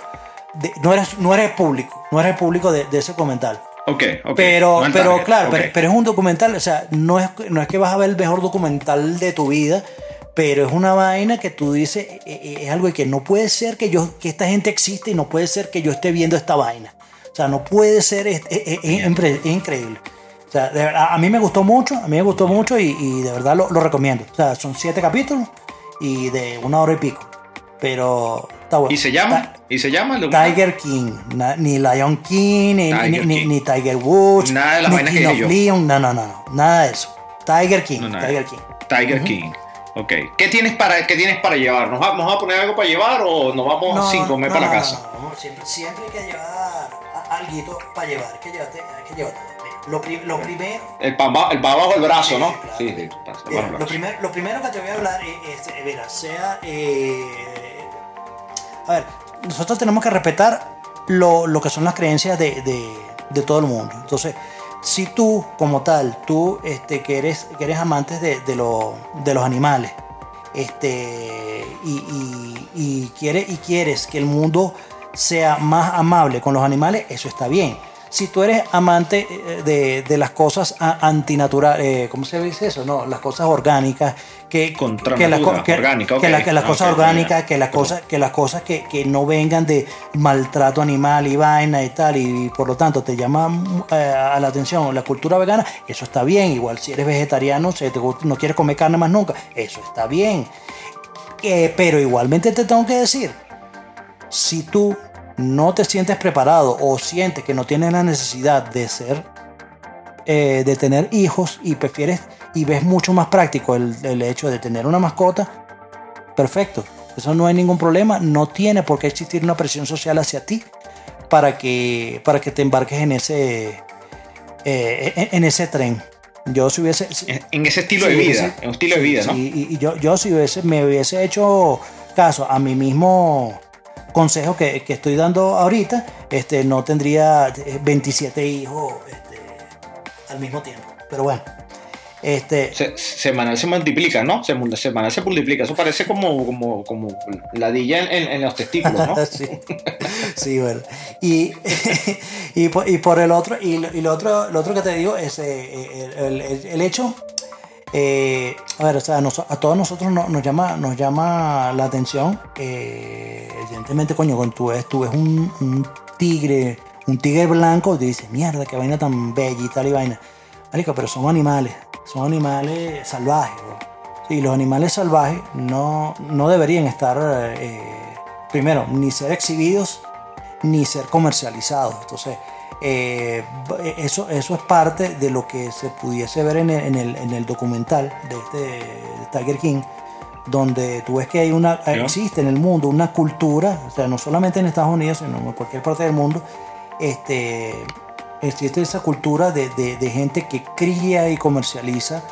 de- no, eres, no eres público. No eres público de, de ese documental. Ok, ok. Pero, No pero target, claro, pero, pero es un documental, o sea, no es, no es que vas a ver el mejor documental de tu vida, pero es una vaina que tú dices, eh, eh, es algo que no puede ser que yo, que esta gente existe y no puede ser que yo esté viendo esta vaina. O sea, no puede ser, es, increíble. O sea, de verdad, a mí me gustó mucho, a mí me gustó mucho y, y de verdad lo, lo recomiendo. O sea, son siete capítulos y de una hora y pico. Pero está bueno. ¿Y se llama? ¿Y se llama? Tiger King, na- ni Lion King, ni, Tiger ni, ni- King. ni Tiger Woods, Nada de las ni vainas que King dije of yo. Leon, no, no, no, no, nada de eso. Tiger King, No. Tiger King. Tiger King. Ok. ¿Qué tienes para, qué tienes para llevar? ¿Nos vamos a poner algo para llevar o nos vamos sin comer no, para la casa? no, siempre, siempre hay que llevar a- alguito para llevar, hay que llevarte, hay que llevarte. Lo, pri- lo primero, El pan, ba- el pan bajo el brazo, ¿no? Sí, claro. Sí, sí. Mira, el lo, brazo. primer- lo primero que te voy a hablar es, es, eh, mira, sea, eh, a ver, nosotros tenemos que respetar lo, lo que son las creencias de, de- de todo el mundo. Entonces, si tú como tal, tú este, que, eres, que eres amante de, de, de los animales, este, y, y- y y quieres que el mundo sea más amable con los animales, eso está bien. Si tú eres amante eh, de, de las cosas a- antinaturales, eh, ¿cómo se dice eso? No, las cosas orgánicas, que, Contra que, las que- orgánica, que la- que las Ah, cosas orgánicas, que las cosas, que las cosas que, que no vengan de maltrato animal y vaina y tal, y, por lo tanto te llama eh, a la atención la cultura vegana, eso está bien. Igual si eres vegetariano, si te no quieres comer carne más nunca, eso está bien. Eh, pero igualmente te tengo que decir, si tú no te sientes preparado o sientes que no tienes la necesidad de ser, eh, de tener hijos y prefieres y ves mucho más práctico el, el hecho de tener una mascota, perfecto. Eso no hay ningún problema. No tiene por qué existir una presión social hacia ti para que, para que te embarques en ese, eh, en, en ese tren. Yo si hubiese... En, en ese estilo de vida, en un estilo de vida, ¿no? y, y yo, yo si hubiese, me hubiese hecho caso a mi mismo consejo que, que estoy dando ahorita, este, no tendría eh, 27 hijos este, al mismo tiempo. Pero bueno, este, Se- semanal se multiplica, ¿no? Se, semanal se multiplica. Eso parece como, como, como ladilla en, en- en los testículos, ¿no? sí, sí, bueno. Y, y, por, y por el otro, y, lo- y lo otro, lo otro que te digo es eh, el, el- el hecho, eh, a ver, o sea, a todos nosotros no- nos, llama, nos llama la atención, evidentemente, coño, cuando tú ves, tú ves un, tigre, un tigre blanco, te dices, mierda, qué vaina tan bella y tal y vaina. Marico, pero son animales, son animales salvajes. Sí, los animales salvajes no, no deberían estar, eh, primero, ni ser exhibidos, ni ser comercializados. Entonces, eh, eso, eso es parte de lo que se pudiese ver en el, en el, en el documental de este de Tiger King, donde tú ves que hay una, Ya. existe en el mundo una cultura, o sea, no solamente en Estados Unidos, sino en cualquier parte del mundo, este, existe esa cultura de, de- de gente que cría y comercializa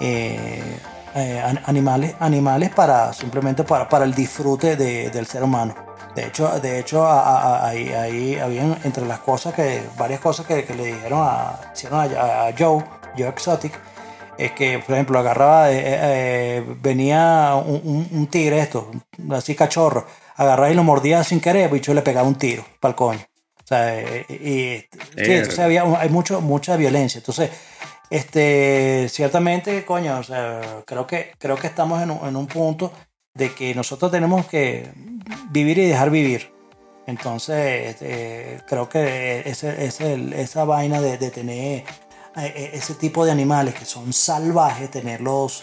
eh, eh, an- animales, animales para simplemente para, para el disfrute de- del ser humano. De hecho, de hecho ahí, ahí habían entre las cosas que, varias cosas que, que le dijeron a, hicieron a, a Joe, Joe Exotic, es que, por ejemplo, agarraba, eh, eh, venía un, un- un tigre esto, así cachorro, agarraba y lo mordía sin querer, bicho le pegaba un tiro para el coño. O sea, eh, y, y- sí, entonces había, hay mucho, mucha violencia. Entonces, este, ciertamente, coño, o sea, creo que, creo que estamos en un, en un punto de que nosotros tenemos que vivir y dejar vivir. Entonces, este, creo que ese, esa vaina de, tener eh, ese tipo de animales que son salvajes, tenerlos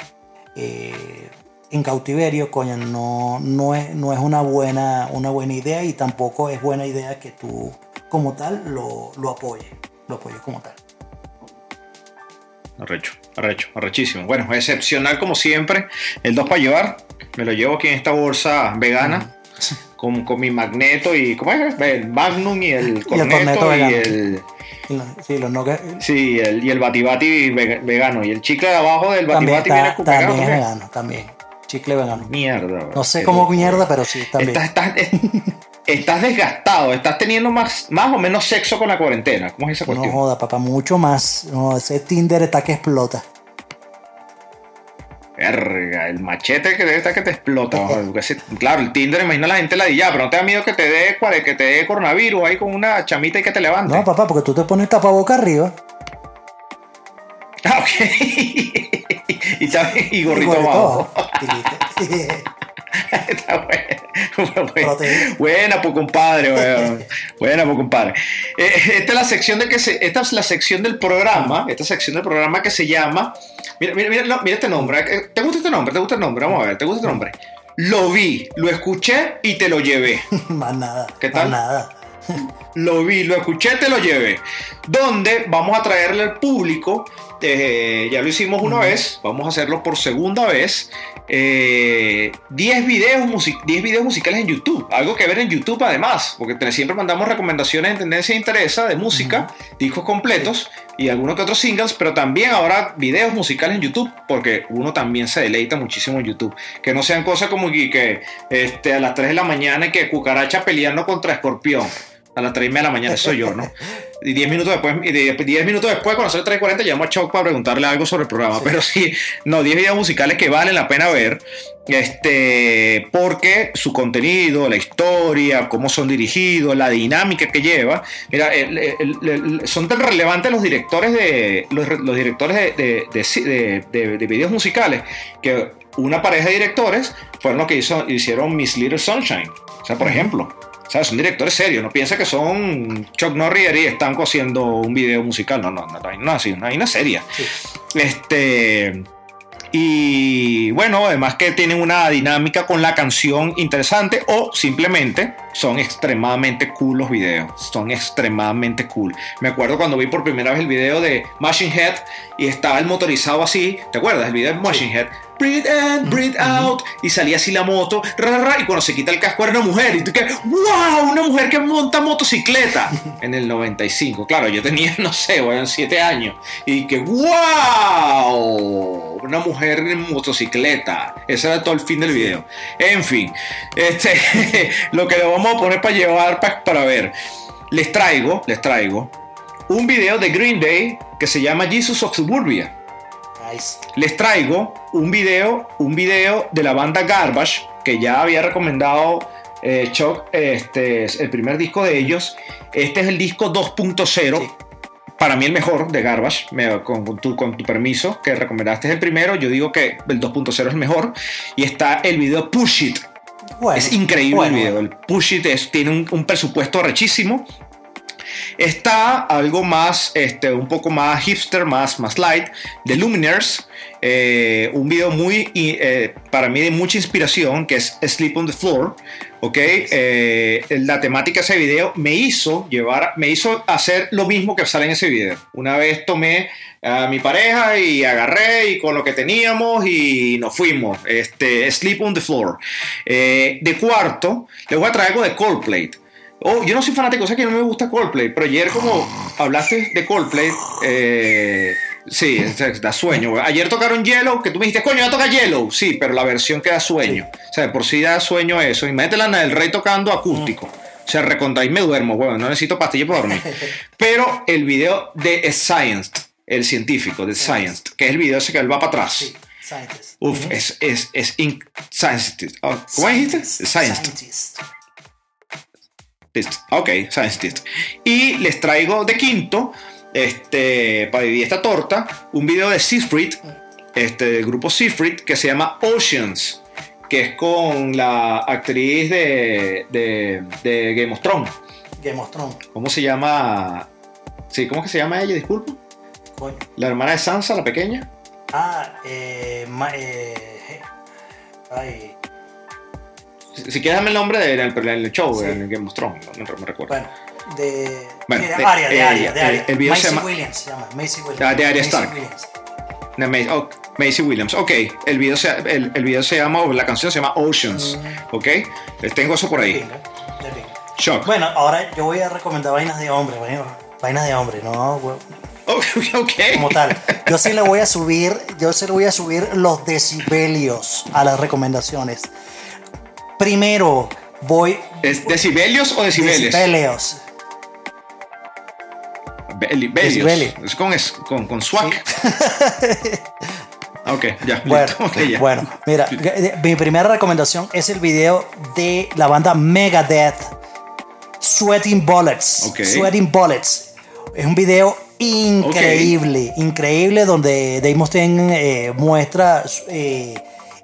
eh, en cautiverio, coño, no, no, es, no es una buena, una buena idea y tampoco es buena idea que tú como tal lo, lo apoyes, lo apoyes como tal. Arrecho, arrecho, arrechísimo. Bueno, excepcional como siempre. El 2 para llevar. Me lo llevo aquí en esta bolsa vegana. Con, con mi magneto y. ¿Cómo es? El Magnum y el corneto corneto y, el. Y lo- Sí, los no Sí, el, y el batibati ve- vegano. Y el chicle de abajo del también, batibati viene con vegano también es también. vegano, también. Chicle vegano. Mierda. No sé cómo mierda, pero sí, también. Estás, estás, es- estás desgastado, estás teniendo más, más o menos sexo con la cuarentena. ¿Cómo es esa No cuestión? joda, papá, mucho más. No, ese Tinder está que explota. Verga, el machete que debe estar que te explota. porque ese- claro, el Tinder, imagino la gente la di ya, pero no te da miedo que te dé que te dé coronavirus ahí con una chamita y que te levante. No, papá, porque tú te pones tapaboca arriba. Ah, ok. y, y gorrito abajo. Está Proteína. Buena, pues compadre. weón. Buena, pues compadre. Eh, esta es la sección de que se, esta es la sección del programa, esta sección del programa que se llama. Mira, mira, mira, no, mira este nombre. eh, ¿Te gusta este nombre? ¿Te gusta el nombre? Vamos a ver, ¿te gusta este nombre? Lo vi, lo escuché y te lo llevé. más nada. ¿Qué más tal? nada. Lo vi, lo escuché, te lo llevé. Donde vamos a traerle al público, eh, ya lo hicimos una vez, vamos a hacerlo por segunda vez, eh, 10, videos musi- 10 videos musicales en YouTube. Algo que ver en YouTube además, porque siempre mandamos recomendaciones en Tendencia e Interesa de música, discos completos y algunos que otros singles, pero también ahora videos musicales en YouTube, porque uno también se deleita muchísimo en YouTube. Que no sean cosas como que, que, este, a las 3 de la mañana y que cucaracha peleando contra escorpión. A las 3 y media de la mañana, eso soy yo, ¿no? Y 10 minutos después, y de- 10 minutos después, cuando son 3.40, llamo a Chuck para preguntarle algo sobre el programa. Pero sí, no, 10 videos musicales que valen la pena ver. Este, porque su contenido, la historia, cómo son dirigidos, la dinámica que lleva. Mira, el- el- el- son tan relevantes los directores de los, los directores de- de- de videos musicales que una pareja de directores fueron los que hizo- hicieron Miss Little Sunshine. O sea, por ejemplo. Sea, son directores serios, no piensa que son Chuck Norris y están haciendo un video musical. No, no, no, no, no, así, una vaina seria. Este. Y bueno, además que tienen una dinámica con la canción interesante o simplemente son extremadamente cool los videos. Son extremadamente cool. Me acuerdo cuando vi por primera vez el video de Machine Head y estaba el motorizado así. ¿Te acuerdas? El video de Machine Head. Breathe in, breathe out. Y salía así la moto. ra, ra, y cuando se quita el casco era una mujer. Y tú que, ¡wow! Una mujer que monta motocicleta. En el 95. Claro, yo tenía, no sé, bueno, 7 años. Y que, ¡wow! Una mujer en motocicleta. Ese era todo el fin del video. En fin, este, lo que le vamos a poner para llevar pa- para ver. Les traigo, les traigo un video de Green Day que se llama Jesus of Suburbia Nice. les traigo un video, un video de la banda Garbage, que ya había recomendado eh, Chuck, este es el primer disco de ellos. Este es el disco 2.0. Sí. Para mí el mejor de Garbage, me- con, con tu, con tu permiso, que recomendaste el primero, yo digo que el 2.0 es el mejor. Y está el video Push It, Bueno, es increíble bueno, el video. El Push It es- tiene un, un presupuesto rechísimo. Está algo más, este, un poco más hipster, más, más light, de Luminaires. eh, un video muy, eh, para mí, de mucha inspiración, que es Sleep on the Floor. Ok, Eh, la temática de ese video me hizo llevar, me hizo hacer lo mismo que sale en ese video. Una vez tomé a mi pareja y agarré y con lo que teníamos y nos fuimos. Este, Sleep on the Floor. De cuarto, les voy a traer algo de Coldplay. Oh, yo no soy fanático, o sea que no me gusta Coldplay, pero ayer como hablaste de Coldplay, eh, sí, da sueño. Ayer tocaron Yellow, que tú me dijiste, coño, va a tocar Yellow. Sí, pero la versión que da sueño. O sea, de por sí da sueño eso. Imagínate la del Rey tocando acústico. O sea, recontra y me duermo, bueno, no necesito pastillas para dormir. Pero el video de Science, el científico de Science, que es el video ese que él va para atrás. Sí, scientist. Uf, es, es, es, in- Scientist. Oh, ¿Cómo dijiste? Science. Scientist. Test. Ok, Science Test. Y les traigo de quinto, este, para dividir esta torta, un video de Seafried, este, del grupo Seafried, que se llama Oceans, que es con la actriz de, de, de Game of Thrones. Game of Thrones. ¿Cómo se llama? Sí, ¿cómo que se llama ella? Disculpa. Coño. La hermana de Sansa, la pequeña. Ah, eh, ma- eh, Ay, Si, quieres, dame el nombre del show, Sí. en Game of Thrones, no, no me recuerdo. bueno, de. Bueno, de de- Aria, de el- el video se Macy llama- Williams se llama. Macy Williams. Ah, de Arya Macy Stark. Williams. De Ma- oh, Macy Williams. Ok, el video, se, el, el video se llama, o la canción se llama Oceans. Ok, les tengo eso por ahí. pinga, pinga. Shock. Bueno, ahora yo voy a recomendar vainas de hombre, vainas de hombre, no hue- Ok, ok. como tal. Yo sí le voy a subir, yo sí le voy a subir los decibelios a las recomendaciones. Primero voy ¿Es decibelios o decibeles? decibelios. Beli- Decibelios. Belios. Es con, es, con, con swag. ok, ya. Bueno, ya. bueno, mira, eh, mi primera recomendación es el video de la banda Megadeth, Sweating Bullets. Ok. Sweating Bullets. Es un video increíble, increíble, donde Dave Mustaine eh, muestra eh,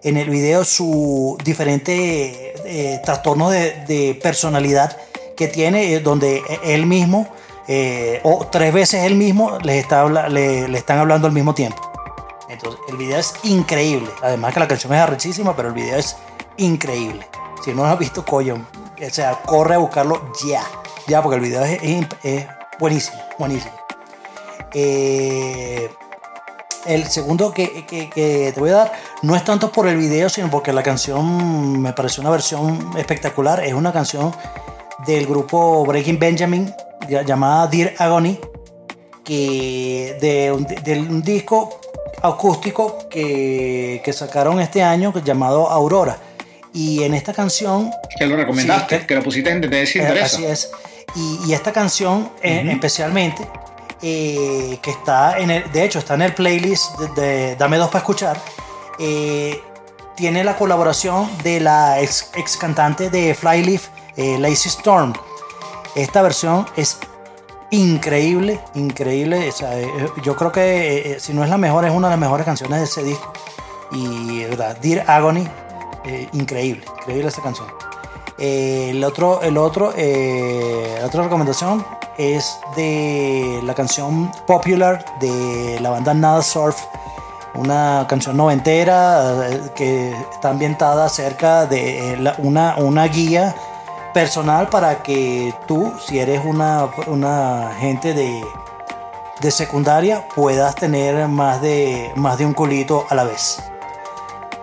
en el video su diferente eh, trastorno de, personalidad que tiene, eh, donde él mismo, eh, o tres veces él mismo, les está, le, le están hablando al mismo tiempo. Entonces, el video es increíble. Además que la canción es arrechísima, pero el video es increíble. Si no lo has visto, coño, o sea, corre a buscarlo ya. Ya, porque el video es, es- es buenísimo, buenísimo. Eh, el segundo que, que- que te voy a dar no es tanto por el video, sino porque la canción me pareció una versión espectacular. Es una canción del grupo Breaking Benjamin llamada Dear Agony, que de un, de un disco acústico que, que sacaron este año llamado Aurora. Y en esta canción Que lo recomendaste, Sí, que- que lo pusiste en Te eh, interesa. Así es. Y, y esta canción, eh, especialmente, eh, que está en el, de hecho, está en el playlist de, Dame Dos para escuchar, eh, tiene la colaboración de la ex, ex cantante de Flyleaf, eh, Lazy Storm. Esta versión es increíble, increíble. eh, yo creo que si no es la mejor, es una de las mejores canciones de ese disco. Y, ¿verdad? Dear Agony, increíble, increíble esta canción. El otro, el otro, la otra recomendación es de la canción Popular de la banda Nada Surf, una canción noventera eh, que está ambientada acerca de eh, una, una guía personal para que tú, si eres una, una gente de, de secundaria, puedas tener más de, más de un culito a la vez.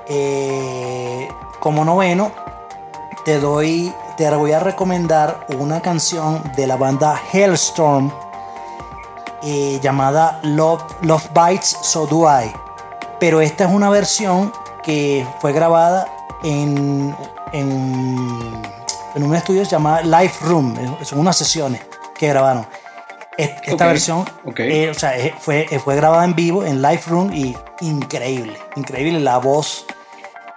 Eh, como noveno, te doy, te voy a recomendar una canción de la banda Hellstorm eh, llamada Love, Love Bites, So Do I. Pero esta es una versión que fue grabada en, en, en un estudio llamado Live Room. Son unas sesiones que grabaron. Es- Esta versión eh, o sea, eh, fue, eh, fue grabada en vivo en Live Room y increíble, increíble. La voz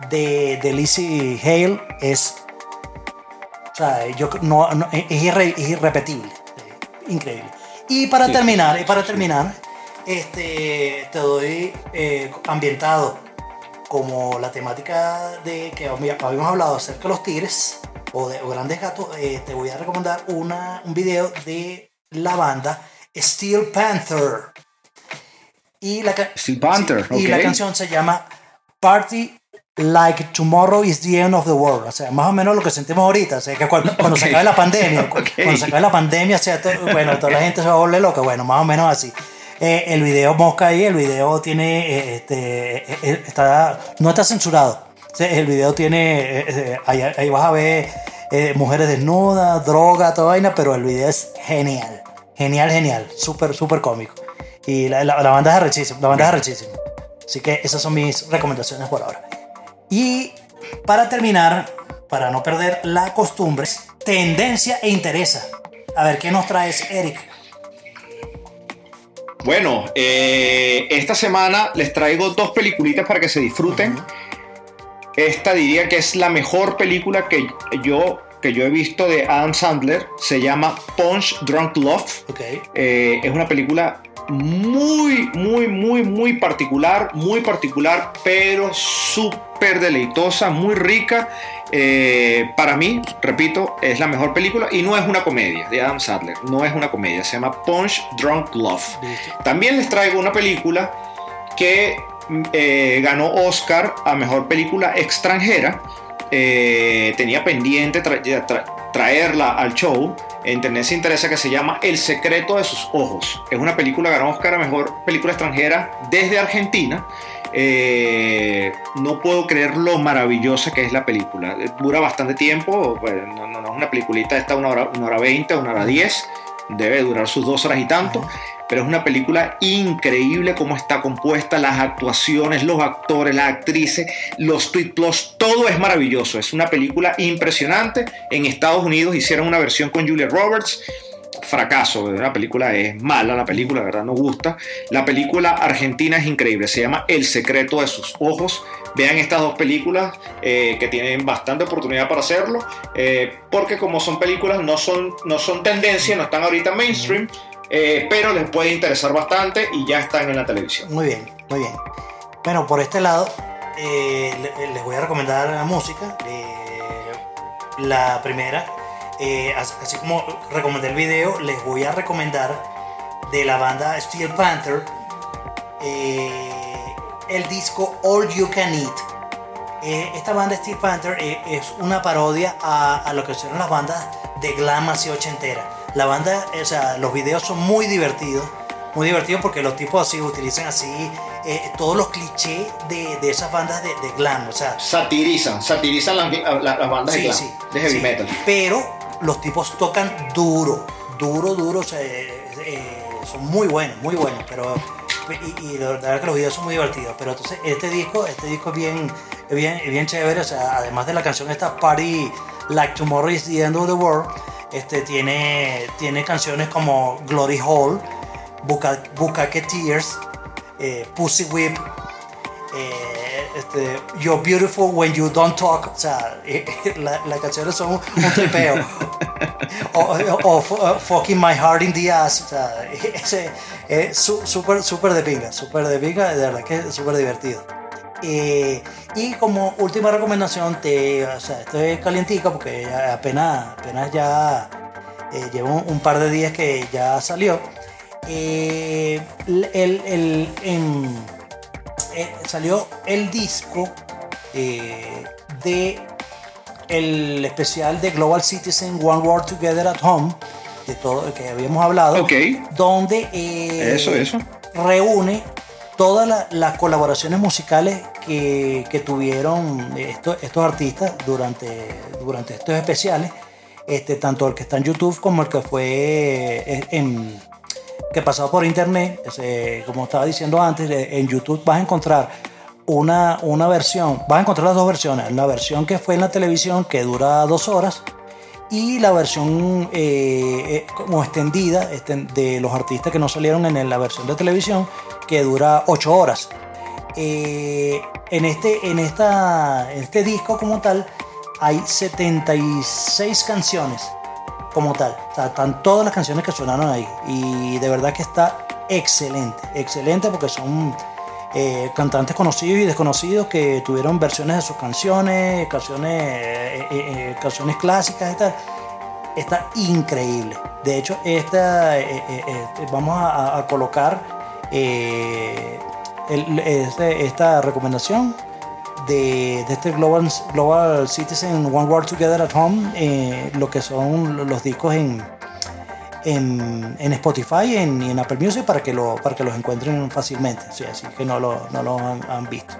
de, de Lizzie Hale es o sea, yo no, no- es, irre- es irrepetible. eh, Increíble. Y para terminar, y para terminar, este, te doy eh, ambientado como la temática de que había- habíamos hablado acerca de los tigres o de o grandes gatos, eh, te voy a recomendar una, un video de la banda Steel Panther. Y la, Steel Panther, la canción se llama Party Like Tomorrow is the End of the World. O sea, más o menos lo que sentimos ahorita. O sea, que cuando, cuando se acabe la pandemia, cu- Ok. cuando se acabe la pandemia, o sea, to- bueno, toda la gente se va a volver loca. Bueno, más o menos así. Eh, el video Mosca ahí, el video tiene, eh, este, eh, eh, está, no está censurado. O sea, el video tiene, eh, eh, ahí, ahí vas a ver mujeres desnudas, droga, toda vaina, pero el video es genial. Genial, genial. Súper, súper cómico. Y la, la- la banda es arrechísima. La banda es arrechísima. Así que esas son mis recomendaciones por ahora. Y para terminar, para no perder la costumbre, tendencia e interesa. A ver, ¿qué nos traes, Eric? Bueno, eh, esta semana les traigo dos peliculitas para que se disfruten. Esta diría que es la mejor película que yo, que yo he visto de Adam Sandler. Se llama Punch Drunk Love. Eh, es una película muy, muy, muy, muy particular, muy particular, pero súper deleitosa, muy rica. Eh, para mí, repito, es la mejor película y no es una comedia de Adam Sandler, no es una comedia, se llama Punch Drunk Love. También les traigo una película que eh, ganó Oscar a Mejor Película Extranjera. Eh, tenía pendiente tra- tra- traerla al show. En Tendencia Interesa que se llama El secreto de sus ojos. Es una película, ganó Oscar a Mejor Película Extranjera desde Argentina. Eh, no puedo creer lo maravillosa que es la película. Dura bastante tiempo, pues, no, no- no es una peliculita, está una hora, una hora 20, una hora 10, debe durar sus dos horas y tanto, pero es una película increíble cómo está compuesta, las actuaciones, los actores, las actrices, los tweet plots, todo es maravilloso. Es una película impresionante. En Estados Unidos hicieron una versión con Julia Roberts fracaso. La película es mala, la película, de verdad, no gusta. La película argentina es increíble, se llama El secreto de sus ojos. Vean estas dos películas eh, que tienen bastante oportunidad para hacerlo, eh, porque como son películas, no son, no son tendencia, no están ahorita mainstream, eh, pero les puede interesar bastante y ya están en la televisión. Muy bien, muy bien. Bueno, por este lado, le- les voy a recomendar la música. La primera, eh, as- así como recomendé el video, les voy a recomendar de la banda Steel Panther eh, el disco All You Can Eat. Eh, esta banda Steel Panther eh, es una parodia a, a lo que son las bandas de glam así ochentera. La banda, o sea, los videos son muy divertidos, muy divertidos porque los tipos así utilizan así eh, todos los clichés de, de esas bandas de, de glam, o sea, Satirizan, satirizan las, las- las bandas de, Sí, glam, sí, de heavy sí. metal. Pero los tipos tocan duro, duro, duro. o eh, son muy buenos, muy buenos. Pero, y, la verdad es que los videos son muy divertidos. Pero entonces este disco, este disco es bien, bien, bien chévere. O sea, además de la canción esta Party Like Tomorrow is the End of the World, este, tiene, tiene canciones como Glory Hall, Buca- Bukake Tears, eh, Pussy Whip, eh, este, You're Beautiful When You Don't Talk, o sea, eh, la- las canciones son un, un tripeo. o, o- o uh, Fucking My Heart in the Ass, o sea, ese es su- súper, súper de pinga, súper de pinga, de verdad que es súper divertido. Eh, y como última recomendación, te, o sea, esto es calientica porque apenas, apenas ya eh, llevo un, un par de días que ya salió. Eh, el, el- en- eh, salió el disco eh, de el especial de Global Citizen One World Together at Home de todo que habíamos hablado Ok. donde eh, Eso, eso. reúne todas la- las colaboraciones musicales que, que tuvieron estos, estos artistas durante, durante estos especiales, este, tanto el que está en YouTube como el que fue eh, en, pasado por internet, como estaba diciendo antes, eh, en YouTube vas a encontrar una, una versión, vas a encontrar las dos versiones, la versión que fue en la televisión que dura dos horas y la versión eh, eh, como extendida de los artistas que no salieron en la versión de televisión que dura 8 horas. Eh, en, este, en, esta, este disco como tal hay 76 canciones como tal. Están todas las canciones que sonaron ahí. Y de verdad que está excelente. Excelente porque son eh, cantantes conocidos y desconocidos que tuvieron versiones de sus canciones, canciones, eh, eh, canciones clásicas. Está increíble. De hecho, esta, eh, vamos a, colocar este- esta recomendación de, de este Global, Global Citizen One World Together at Home, eh, lo que son los discos en, en, en Spotify y en, y en Apple Music para que, lo, para que los encuentren fácilmente, sí, así que no lo, no lo han, han visto.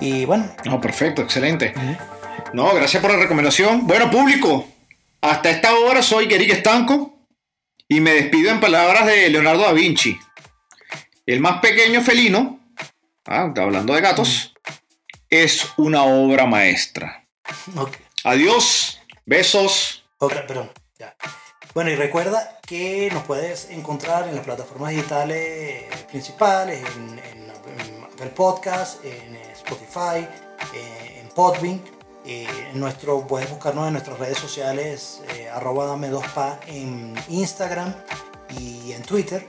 Y bueno, No, perfecto, excelente. No, gracias por la recomendación. Bueno, público, hasta esta hora soy Gerick Estanco y me despido en palabras de Leonardo da Vinci. El más pequeño felino, ah, hablando de gatos, es una obra maestra. ok. Adiós, besos. Ok, perdón, ya. Bueno, y recuerda que nos puedes encontrar en las plataformas digitales principales, en, en- en Apple Podcast, en Spotify, eh, en Podbean. eh, en nuestro, puedes buscarnos en nuestras redes sociales, eh, arroba dame 2pa en Instagram y en Twitter.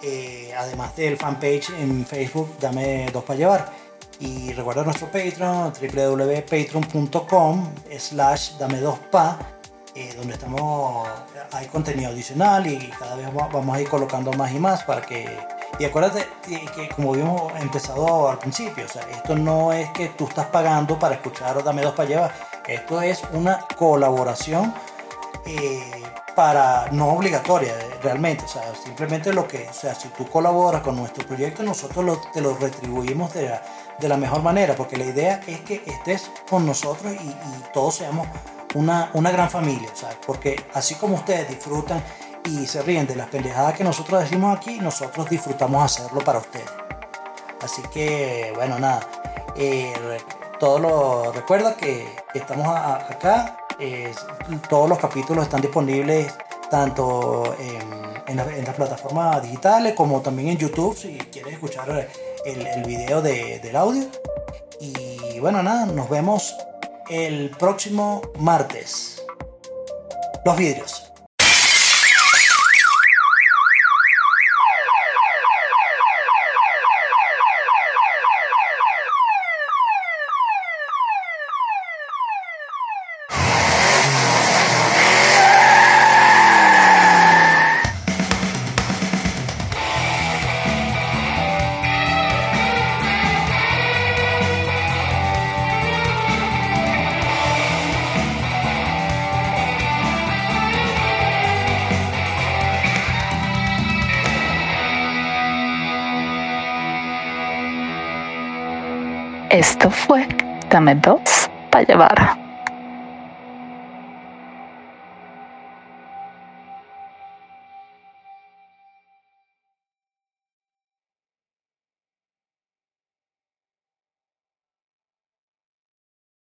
eh, además del fanpage en Facebook, dame 2 para llevar. Y recuerda nuestro Patreon, www.patreon.com slash dame 2 pa, eh, donde estamos, hay contenido adicional y cada vez va- vamos a ir colocando más y más para que Y acuérdate que, como habíamos empezado al principio, o sea, esto no es que tú estás pagando para escuchar o dame dos para llevar. Esto es una colaboración eh, para no obligatoria eh, realmente. O sea, simplemente lo que, o sea, si tú colaboras con nuestro proyecto, nosotros te lo retribuimos de la, de la mejor manera, porque la idea es que estés con nosotros y, todos seamos una, una gran familia, porque así como ustedes disfrutan y se ríen de las pendejadas que nosotros decimos aquí, nosotros disfrutamos hacerlo para ustedes. Así que, bueno, nada. Eh, todo lo recuerda que estamos acá. eh, todos los capítulos están disponibles tanto en, en la- en las plataformas digitales como también en YouTube si quieres escuchar el, video de- del audio. Y bueno, nada, nos vemos el próximo martes. Los vidrios. Dos para llevar.